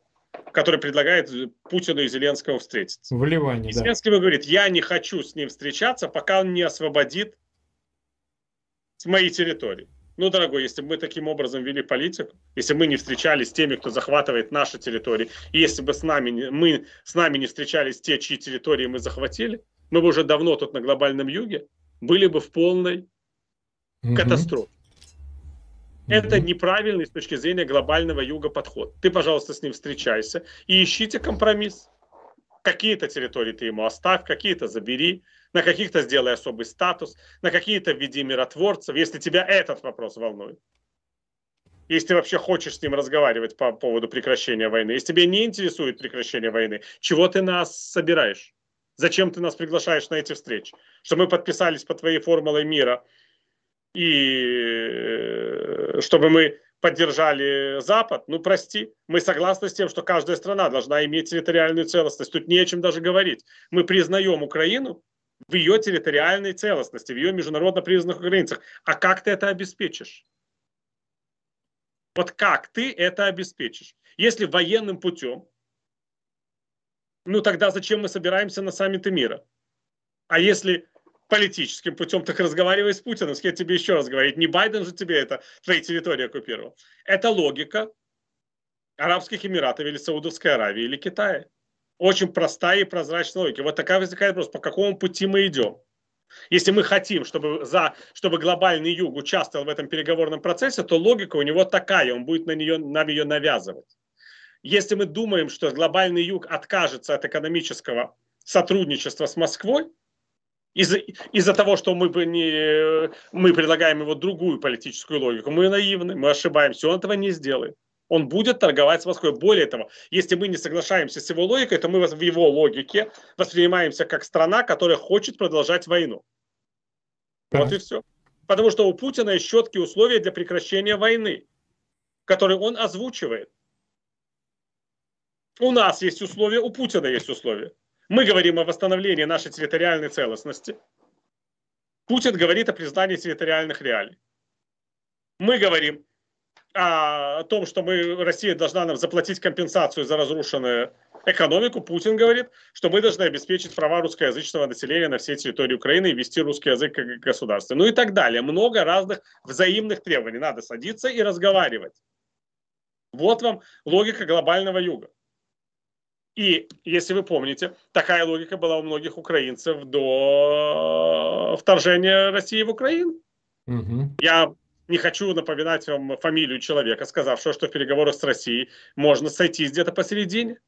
который предлагает Путину и Зеленскому встретиться. В Ливане, и Зеленский да. говорит, я не хочу с ним встречаться, пока он не освободит с моей территории. Ну, дорогой, если бы мы таким образом вели политику, если бы мы не встречались с теми, кто захватывает наши территории, и если бы с нами, мы с нами не встречались те, чьи территории мы захватили, мы бы уже давно тут на глобальном юге были бы в полной угу. катастрофе. Угу. Это неправильный с точки зрения глобального юга подход. Ты, пожалуйста, с ним встречайся и ищите компромисс. Какие-то территории ты ему оставь, какие-то забери на каких-то сделай особый статус, на какие-то введи миротворцев, если тебя этот вопрос волнует. Если ты вообще хочешь с ним разговаривать по поводу прекращения войны. Если тебя не интересует прекращение войны, чего ты нас собираешь? Зачем ты нас приглашаешь на эти встречи? Что мы подписались по твоей формуле мира и э, чтобы мы поддержали Запад, ну прости, мы согласны с тем, что каждая страна должна иметь территориальную целостность. Тут не о чем даже говорить. Мы признаем Украину в ее территориальной целостности, в ее международно признанных границах. А как ты это обеспечишь? Вот как ты это обеспечишь? Если военным путем, ну тогда зачем мы собираемся на саммиты мира? А если политическим путем, так разговаривай с Путиным. Я тебе еще раз говорю, не Байден же тебе это, твои территории оккупировал. Это логика Арабских Эмиратов или Саудовской Аравии или Китая. Очень простая и прозрачная логика. Вот такая возникает вопрос, по какому пути мы идем. Если мы хотим, чтобы, за, чтобы глобальный юг участвовал в этом переговорном процессе, то логика у него такая, он будет на нее, нам ее навязывать. Если мы думаем, что глобальный юг откажется от экономического сотрудничества с Москвой, из-за из того, что мы, не, мы предлагаем его другую политическую логику, мы наивны, мы ошибаемся, он этого не сделает. Он будет торговать с Москвой. Более того, если мы не соглашаемся с его логикой, то мы в его логике воспринимаемся как страна, которая хочет продолжать войну. Вот и все. Потому что у Путина есть четкие условия для прекращения войны, которые он озвучивает. У нас есть условия, у Путина есть условия. Мы говорим о восстановлении нашей территориальной целостности. Путин говорит о признании территориальных реалий. Мы говорим о том, что мы, Россия должна нам заплатить компенсацию за разрушенную экономику. Путин говорит, что мы должны обеспечить права русскоязычного населения на всей территории Украины и вести русский язык как государство. Ну и так далее. Много разных взаимных требований. Надо садиться и разговаривать. Вот вам логика глобального юга. И, если вы помните, такая логика была у многих украинцев до вторжения России в Украину. Угу. Я не хочу напоминать вам фамилию человека, сказавшего, что в переговорах с Россией можно сойтись где-то посередине.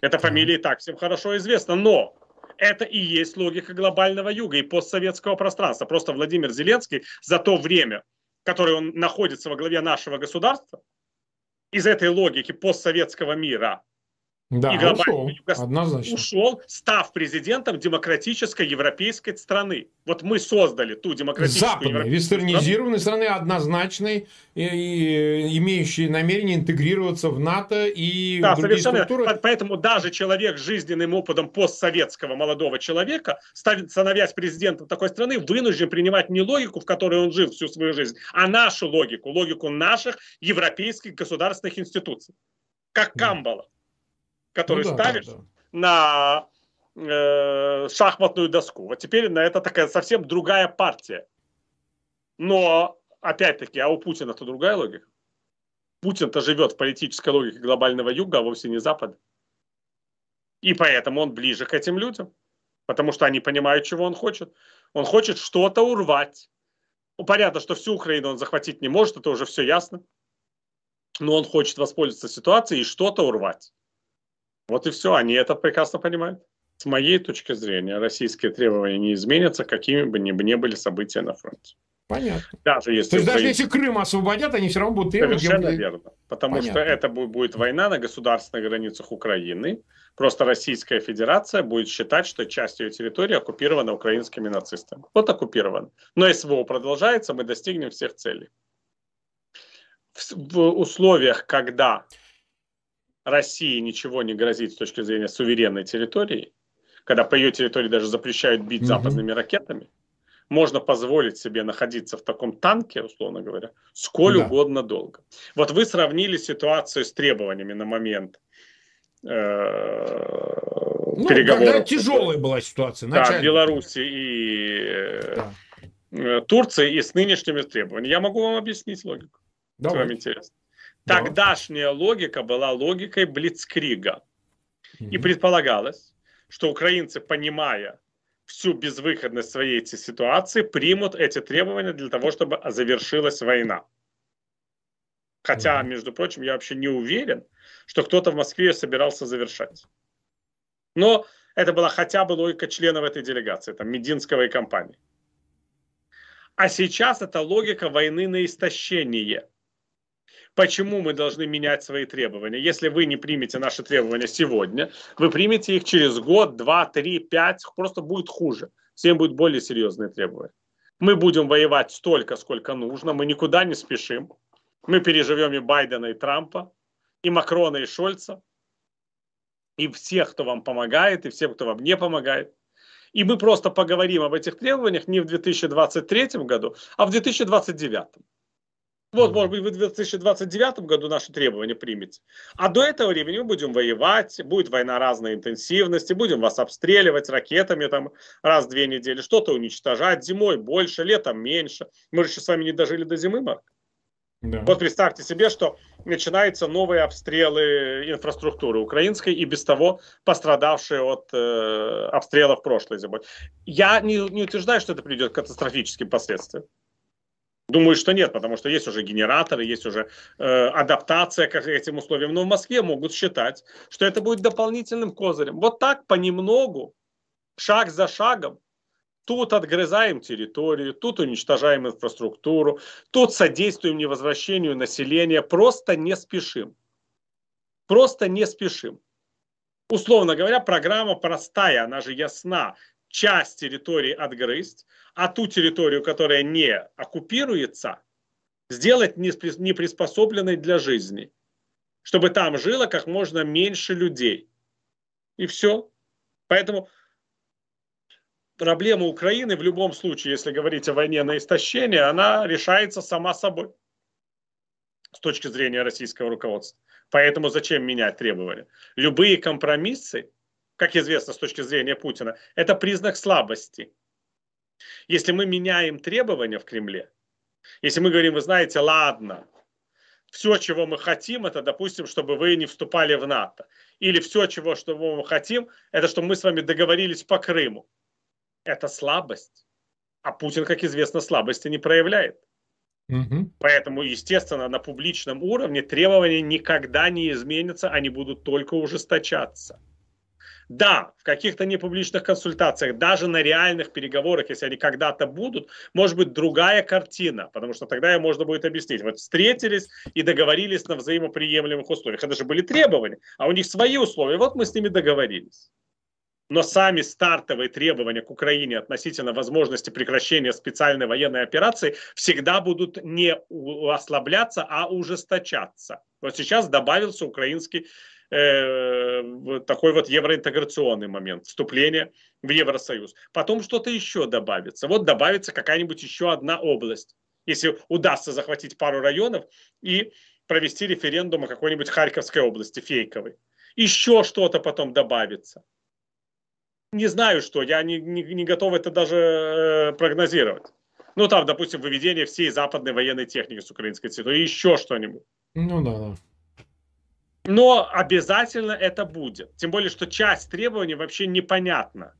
Эта фамилия и так всем хорошо известна, но это и есть логика глобального юга и постсоветского пространства. Просто Владимир Зеленский за то время, которое он находится во главе нашего государства, из этой логики постсоветского мира да, и ушел, однозначно. ушел, став президентом демократической европейской страны. Вот мы создали ту демократическую Западной, вестернизированной страны, однозначной, и, и, имеющей намерение интегрироваться в НАТО и да, в другие совершенно. структуры. Поэтому даже человек с жизненным опытом постсоветского молодого человека, становясь президентом такой страны, вынужден принимать не логику, в которой он жил всю свою жизнь, а нашу логику, логику наших европейских государственных институций. Как Камбала который ну, да, ставишь да, да. на э, шахматную доску. Вот теперь на это такая совсем другая партия. Но, опять-таки, а у Путина-то другая логика. Путин-то живет в политической логике глобального юга, а вовсе не Запада. И поэтому он ближе к этим людям. Потому что они понимают, чего он хочет. Он хочет что-то урвать. Ну, понятно, что всю Украину он захватить не может, это уже все ясно. Но он хочет воспользоваться ситуацией и что-то урвать. Вот и все, они это прекрасно понимают. С моей точки зрения, российские требования не изменятся, какими бы ни, ни были события на фронте. Понятно. Даже если То есть даже если Крым освободят, они все равно будут требовать... Совершенно верно. Потому Понятно. что это будет война на государственных границах Украины. Просто Российская Федерация будет считать, что часть ее территории оккупирована украинскими нацистами. Вот оккупирован. Но СВО продолжается, мы достигнем всех целей. В, в условиях, когда России ничего не грозит с точки зрения суверенной территории, когда по ее территории даже запрещают бить mm-hmm. западными ракетами, можно позволить себе находиться в таком танке, условно говоря, сколь да. угодно долго. Вот вы сравнили ситуацию с требованиями на момент э, ну, переговоров. тяжелая была ситуация. Да, Беларуси и да. Э, Турции и с нынешними требованиями. Я могу вам объяснить логику. Давайте. Вам интересно. Тогдашняя логика была логикой Блицкрига. И предполагалось, что украинцы, понимая всю безвыходность своей этой ситуации, примут эти требования для того, чтобы завершилась война. Хотя, между прочим, я вообще не уверен, что кто-то в Москве собирался завершать. Но это была хотя бы логика членов этой делегации, там, Мединского и компании. А сейчас это логика войны на истощение – Почему мы должны менять свои требования? Если вы не примете наши требования сегодня, вы примете их через год, два, три, пять, просто будет хуже. Всем будут более серьезные требования. Мы будем воевать столько, сколько нужно, мы никуда не спешим. Мы переживем и Байдена, и Трампа, и Макрона, и Шольца, и всех, кто вам помогает, и всех, кто вам не помогает. И мы просто поговорим об этих требованиях не в 2023 году, а в 2029. Вот, может быть, вы в 2029 году наши требования примете. А до этого времени мы будем воевать, будет война разной интенсивности, будем вас обстреливать ракетами там раз в две недели, что-то уничтожать, зимой больше, летом меньше. Мы же еще с вами не дожили до зимы, Марк. Да. Вот представьте себе, что начинаются новые обстрелы инфраструктуры украинской и без того пострадавшие от э, обстрелов прошлой зимой. Я не, не утверждаю, что это приведет к катастрофическим последствиям. Думаю, что нет, потому что есть уже генераторы, есть уже э, адаптация к этим условиям. Но в Москве могут считать, что это будет дополнительным козырем. Вот так понемногу, шаг за шагом, Тут отгрызаем территорию, тут уничтожаем инфраструктуру, тут содействуем невозвращению населения, просто не спешим. Просто не спешим. Условно говоря, программа простая, она же ясна. Часть территории отгрызть, а ту территорию, которая не оккупируется, сделать не приспособленной для жизни, чтобы там жило как можно меньше людей. И все. Поэтому проблема Украины в любом случае, если говорить о войне на истощение, она решается сама собой с точки зрения российского руководства. Поэтому зачем менять требования? Любые компромиссы, как известно с точки зрения Путина, это признак слабости. Если мы меняем требования в Кремле, если мы говорим, вы знаете, ладно, все, чего мы хотим, это, допустим, чтобы вы не вступали в НАТО. Или все, чего что мы хотим, это чтобы мы с вами договорились по Крыму это слабость. А Путин, как известно, слабости не проявляет. Угу. Поэтому, естественно, на публичном уровне требования никогда не изменятся, они будут только ужесточаться. Да, в каких-то непубличных консультациях, даже на реальных переговорах, если они когда-то будут, может быть другая картина, потому что тогда ее можно будет объяснить. Вот встретились и договорились на взаимоприемлемых условиях. Это же были требования, а у них свои условия. Вот мы с ними договорились но сами стартовые требования к Украине относительно возможности прекращения специальной военной операции всегда будут не ослабляться, а ужесточаться. Вот сейчас добавился украинский э, такой вот евроинтеграционный момент, вступление в Евросоюз. Потом что-то еще добавится. Вот добавится какая-нибудь еще одна область. Если удастся захватить пару районов и провести референдум о какой-нибудь Харьковской области, фейковой. Еще что-то потом добавится не знаю что, я не, не, не готов это даже э, прогнозировать. Ну, там, допустим, выведение всей западной военной техники с украинской территории, еще что-нибудь. Ну, да, да. Но обязательно это будет. Тем более, что часть требований вообще непонятна.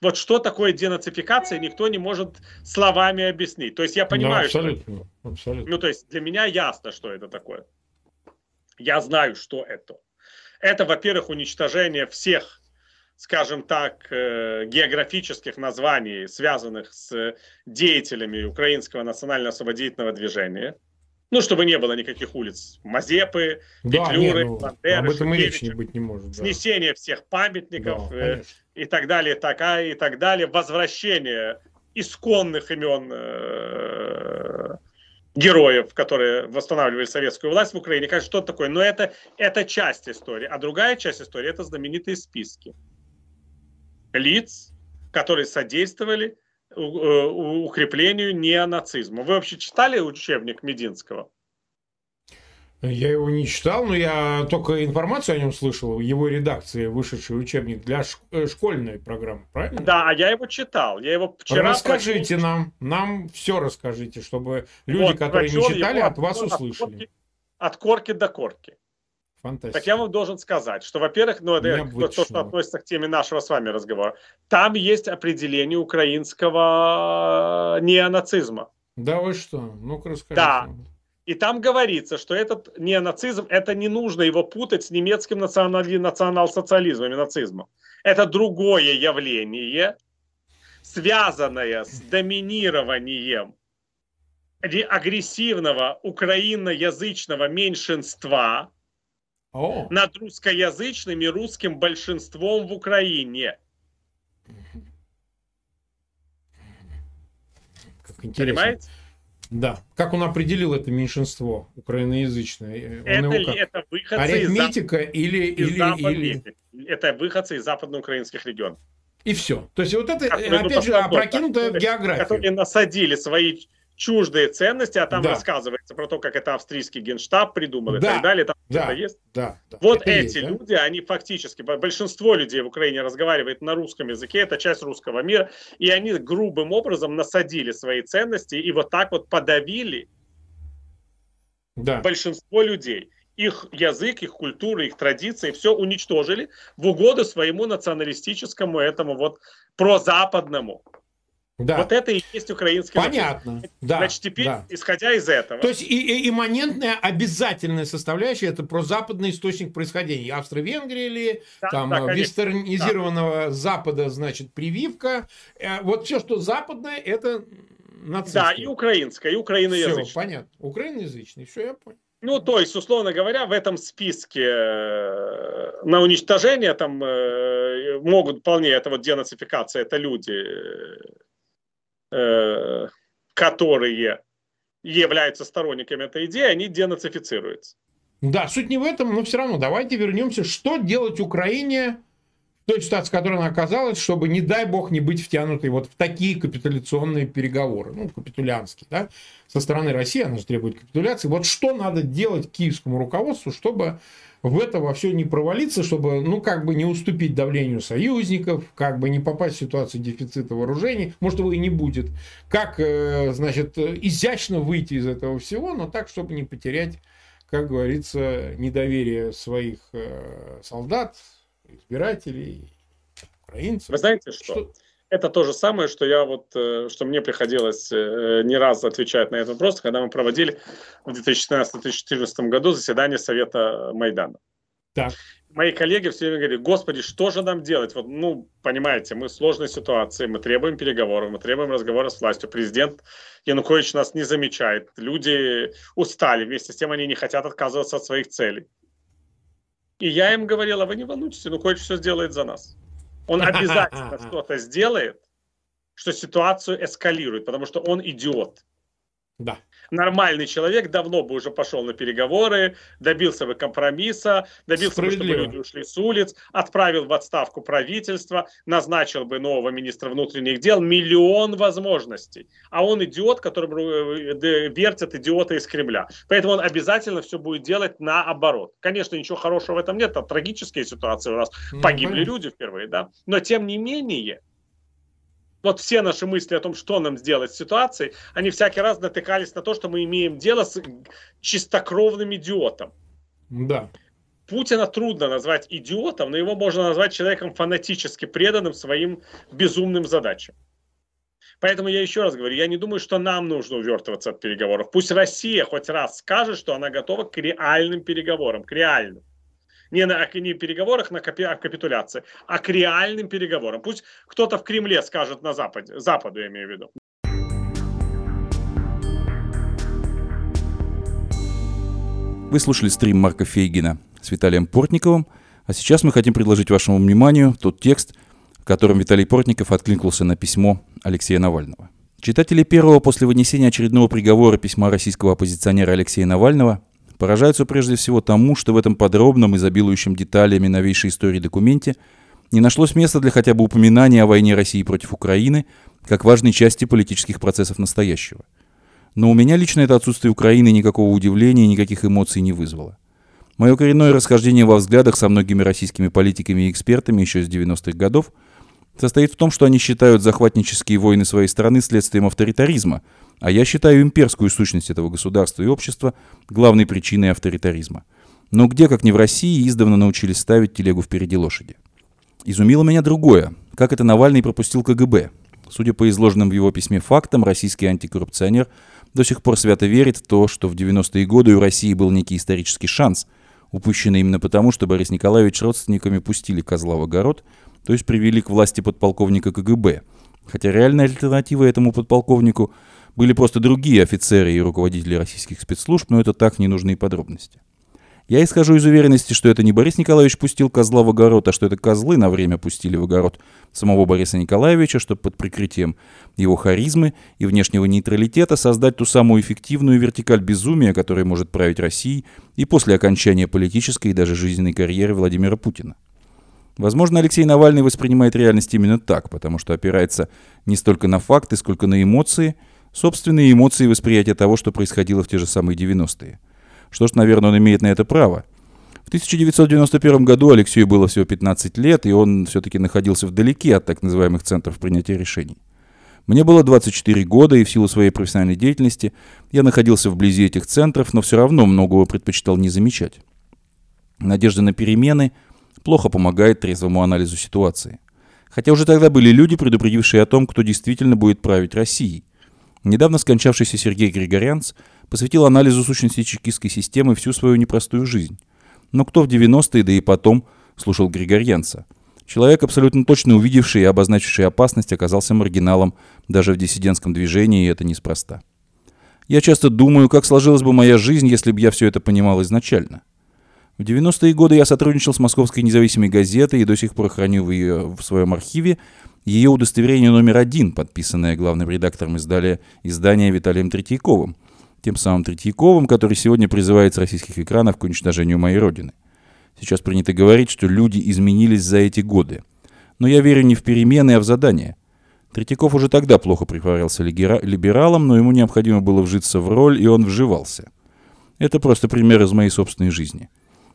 Вот что такое денацификация, никто не может словами объяснить. То есть я понимаю, да, абсолютно, что... Абсолютно. Ну, то есть для меня ясно, что это такое. Я знаю, что это. Это, во-первых, уничтожение всех скажем так, э, географических названий, связанных с деятелями украинского национально-освободительного движения. Ну, чтобы не было никаких улиц Мазепы, да, Петлюры, ну, Бандеры, об этом и речи не быть не может. Да. Снесение всех памятников да, э, и так далее, такая и так далее. Возвращение исконных имен э, героев, которые восстанавливали советскую власть в Украине. Как что такое? Но это, это часть истории. А другая часть истории – это знаменитые списки лиц, которые содействовали укреплению неонацизма. Вы вообще читали учебник Мединского? Я его не читал, но я только информацию о нем слышал, в его редакции, вышедший учебник для э, школьной программы, правильно? Да, а я его читал. Я его вчера Расскажите прочел. нам, нам все расскажите, чтобы люди, вот, которые не читали, от вас услышали. От корки до корки. Фантастика. Так я вам должен сказать, что, во-первых, ну, это то, что относится к теме нашего с вами разговора, там есть определение украинского неонацизма. Да вы что? Ну-ка расскажите. Да. И там говорится, что этот неонацизм, это не нужно его путать с немецким национали, национал-социализмом и нацизмом. Это другое явление, связанное с доминированием агрессивного украиноязычного меньшинства, о. над русскоязычным и русским большинством в Украине. Как интересно. Понимаете? Да. Как он определил это меньшинство украиноязычное? Это, он как... это выходцы Арифметика из, или, из или, или... Это выходцы из западноукраинских регионов. И все. То есть вот это, которые, опять ну, же, опрокинутое в географию. Которые насадили свои чуждые ценности, а там да. рассказывается про то, как это австрийский генштаб придумал да. и так далее. Там да. это есть. Да. да. Вот это эти есть, люди, да? они фактически, большинство людей в Украине разговаривает на русском языке, это часть русского мира, и они грубым образом насадили свои ценности и вот так вот подавили да. большинство людей. Их язык, их культура, их традиции все уничтожили в угоду своему националистическому этому вот прозападному да. Вот это и есть украинский Понятно. Национализм. Да, Значит, теперь, да. исходя из этого. То есть и, и имманентная обязательная составляющая это про западный источник происхождения. Австро-Венгрия или да, там да, вестернизированного да. Запада, значит, прививка. Э, вот все, что западное, это нацистское. Да, и украинское, и украиноязычное. Все, понятно. Украиноязычный, все, я понял. Ну, то есть, условно говоря, в этом списке э, на уничтожение там э, могут вполне, это вот денацификация, это люди, которые являются сторонниками этой идеи, они денацифицируются. Да, суть не в этом, но все равно давайте вернемся, что делать Украине той ситуации, в которой она оказалась, чтобы, не дай бог, не быть втянутой вот в такие капитуляционные переговоры, ну, капитулянские, да, со стороны России, она же требует капитуляции. Вот что надо делать киевскому руководству, чтобы в это во все не провалиться, чтобы, ну, как бы не уступить давлению союзников, как бы не попасть в ситуацию дефицита вооружений, может, его и не будет. Как, э, значит, изящно выйти из этого всего, но так, чтобы не потерять, как говорится, недоверие своих э, солдат, избирателей, украинцев. Вы знаете что? что? Это то же самое, что я вот, э, что мне приходилось э, не раз отвечать на этот вопрос, когда мы проводили в 2014-2014 году заседание Совета Майдана. Так. Мои коллеги все время говорили, господи, что же нам делать? Вот, ну, понимаете, мы в сложной ситуации, мы требуем переговоров, мы требуем разговора с властью. Президент Янукович нас не замечает. Люди устали, вместе с тем они не хотят отказываться от своих целей. И я им говорила, вы не волнуйтесь, Янукович все сделает за нас он обязательно что-то сделает, что ситуацию эскалирует, потому что он идиот. Да. Нормальный человек давно бы уже пошел на переговоры, добился бы компромисса, добился бы, чтобы люди ушли с улиц, отправил в отставку правительство, назначил бы нового министра внутренних дел, миллион возможностей. А он идиот, который э, вертит идиота из Кремля. Поэтому он обязательно все будет делать наоборот. Конечно, ничего хорошего в этом нет, это трагические ситуации у нас, ну, погибли понятно. люди впервые, да. Но тем не менее, вот все наши мысли о том, что нам сделать с ситуацией, они всякий раз натыкались на то, что мы имеем дело с чистокровным идиотом. Да. Путина трудно назвать идиотом, но его можно назвать человеком фанатически преданным своим безумным задачам. Поэтому я еще раз говорю, я не думаю, что нам нужно увертываться от переговоров. Пусть Россия хоть раз скажет, что она готова к реальным переговорам, к реальным не на не переговорах, на капи, а капитуляции, а к реальным переговорам. Пусть кто-то в Кремле скажет на Западе, Западу я имею в виду. Вы слушали стрим Марка Фейгина с Виталием Портниковым, а сейчас мы хотим предложить вашему вниманию тот текст, в котором Виталий Портников откликнулся на письмо Алексея Навального. Читатели первого после вынесения очередного приговора письма российского оппозиционера Алексея Навального поражаются прежде всего тому, что в этом подробном, изобилующем деталями новейшей истории документе не нашлось места для хотя бы упоминания о войне России против Украины как важной части политических процессов настоящего. Но у меня лично это отсутствие Украины никакого удивления и никаких эмоций не вызвало. Мое коренное расхождение во взглядах со многими российскими политиками и экспертами еще с 90-х годов состоит в том, что они считают захватнические войны своей страны следствием авторитаризма – а я считаю имперскую сущность этого государства и общества главной причиной авторитаризма. Но где, как не в России, издавна научились ставить телегу впереди лошади. Изумило меня другое. Как это Навальный пропустил КГБ? Судя по изложенным в его письме фактам, российский антикоррупционер до сих пор свято верит в то, что в 90-е годы у России был некий исторический шанс, упущенный именно потому, что Борис Николаевич родственниками пустили козла в огород, то есть привели к власти подполковника КГБ. Хотя реальная альтернатива этому подполковнику – были просто другие офицеры и руководители российских спецслужб, но это так ненужные подробности. Я исхожу из уверенности, что это не Борис Николаевич пустил козла в огород, а что это козлы на время пустили в огород самого Бориса Николаевича, чтобы под прикрытием его харизмы и внешнего нейтралитета создать ту самую эффективную вертикаль безумия, которая может править Россией и после окончания политической и даже жизненной карьеры Владимира Путина. Возможно, Алексей Навальный воспринимает реальность именно так, потому что опирается не столько на факты, сколько на эмоции – собственные эмоции и восприятие того, что происходило в те же самые 90-е. Что ж, наверное, он имеет на это право. В 1991 году Алексею было всего 15 лет, и он все-таки находился вдалеке от так называемых центров принятия решений. Мне было 24 года, и в силу своей профессиональной деятельности я находился вблизи этих центров, но все равно многого предпочитал не замечать. Надежда на перемены плохо помогает трезвому анализу ситуации. Хотя уже тогда были люди, предупредившие о том, кто действительно будет править Россией. Недавно скончавшийся Сергей Григорянц посвятил анализу сущности чекистской системы всю свою непростую жизнь. Но кто в 90-е, да и потом, слушал Григорьянца? Человек, абсолютно точно увидевший и обозначивший опасность, оказался маргиналом даже в диссидентском движении, и это неспроста. Я часто думаю, как сложилась бы моя жизнь, если бы я все это понимал изначально. В 90-е годы я сотрудничал с Московской независимой газетой и до сих пор храню ее в своем архиве ее удостоверение номер один, подписанное главным редактором издали, издания Виталием Третьяковым, тем самым Третьяковым, который сегодня призывает с российских экранов к уничтожению моей родины. Сейчас принято говорить, что люди изменились за эти годы. Но я верю не в перемены, а в задания. Третьяков уже тогда плохо притворялся либералом, но ему необходимо было вжиться в роль, и он вживался. Это просто пример из моей собственной жизни.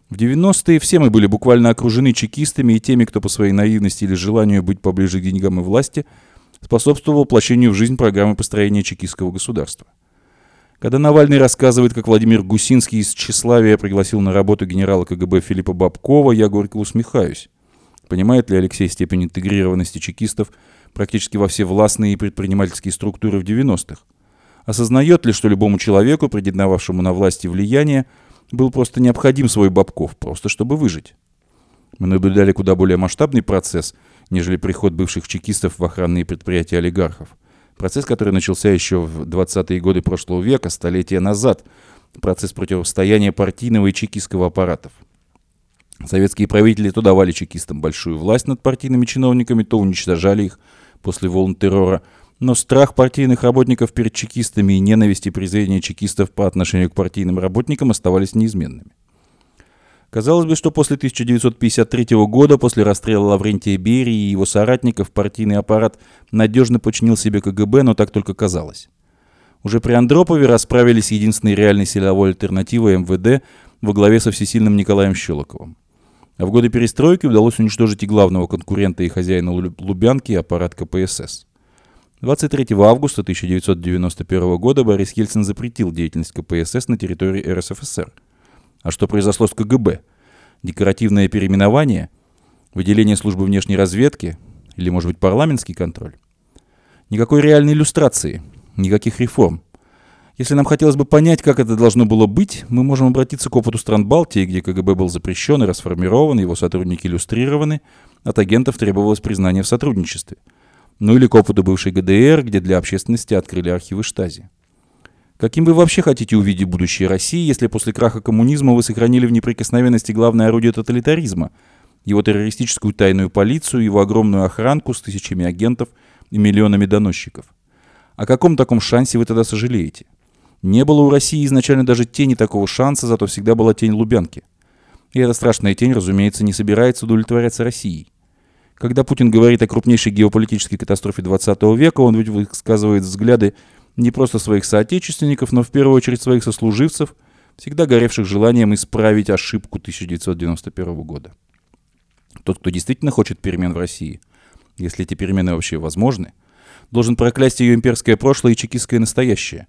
В 90-е все мы были буквально окружены чекистами и теми, кто по своей наивности или желанию быть поближе к деньгам и власти способствовал воплощению в жизнь программы построения чекистского государства. Когда Навальный рассказывает, как Владимир Гусинский из тщеславия пригласил на работу генерала КГБ Филиппа Бабкова, я горько усмехаюсь. Понимает ли Алексей степень интегрированности чекистов практически во все властные и предпринимательские структуры в 90-х? Осознает ли, что любому человеку, претендовавшему на власть и влияние, был просто необходим свой Бабков, просто чтобы выжить? Мы наблюдали куда более масштабный процесс, нежели приход бывших чекистов в охранные предприятия олигархов – Процесс, который начался еще в 20-е годы прошлого века, столетия назад. Процесс противостояния партийного и чекистского аппаратов. Советские правители то давали чекистам большую власть над партийными чиновниками, то уничтожали их после волн террора. Но страх партийных работников перед чекистами и ненависть и презрение чекистов по отношению к партийным работникам оставались неизменными. Казалось бы, что после 1953 года, после расстрела Лаврентия Берии и его соратников, партийный аппарат надежно подчинил себе КГБ, но так только казалось. Уже при Андропове расправились единственной реальной силовой альтернативой МВД во главе со всесильным Николаем Щелоковым. А в годы перестройки удалось уничтожить и главного конкурента и хозяина Лубянки, аппарат КПСС. 23 августа 1991 года Борис Ельцин запретил деятельность КПСС на территории РСФСР – а что произошло с КГБ? Декоративное переименование? Выделение службы внешней разведки? Или, может быть, парламентский контроль? Никакой реальной иллюстрации, никаких реформ. Если нам хотелось бы понять, как это должно было быть, мы можем обратиться к опыту стран Балтии, где КГБ был запрещен и расформирован, его сотрудники иллюстрированы, от агентов требовалось признание в сотрудничестве. Ну или к опыту бывшей ГДР, где для общественности открыли архивы Штази. Каким вы вообще хотите увидеть будущее России, если после краха коммунизма вы сохранили в неприкосновенности главное орудие тоталитаризма, его террористическую тайную полицию, его огромную охранку с тысячами агентов и миллионами доносчиков? О каком таком шансе вы тогда сожалеете? Не было у России изначально даже тени такого шанса, зато всегда была тень Лубянки. И эта страшная тень, разумеется, не собирается удовлетворяться Россией. Когда Путин говорит о крупнейшей геополитической катастрофе 20 века, он ведь высказывает взгляды не просто своих соотечественников, но в первую очередь своих сослуживцев, всегда горевших желанием исправить ошибку 1991 года. Тот, кто действительно хочет перемен в России, если эти перемены вообще возможны, должен проклясть ее имперское прошлое и чекистское настоящее,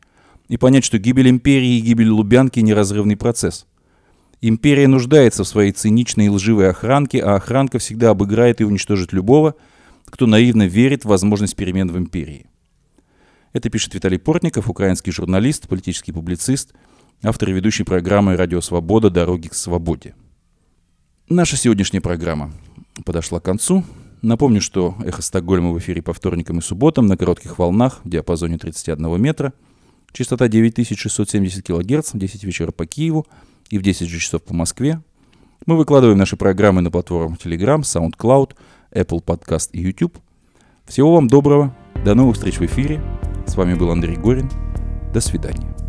и понять, что гибель империи и гибель Лубянки – неразрывный процесс. Империя нуждается в своей циничной и лживой охранке, а охранка всегда обыграет и уничтожит любого, кто наивно верит в возможность перемен в империи. Это пишет Виталий Портников, украинский журналист, политический публицист, автор и ведущий программы «Радио Свобода. Дороги к свободе». Наша сегодняшняя программа подошла к концу. Напомню, что «Эхо Стокгольма» в эфире по вторникам и субботам на коротких волнах в диапазоне 31 метра. Частота 9670 кГц в 10 вечера по Киеву и в 10 же часов по Москве. Мы выкладываем наши программы на платформах Telegram, SoundCloud, Apple Podcast и YouTube. Всего вам доброго. До новых встреч в эфире. С вами был Андрей Горин. До свидания.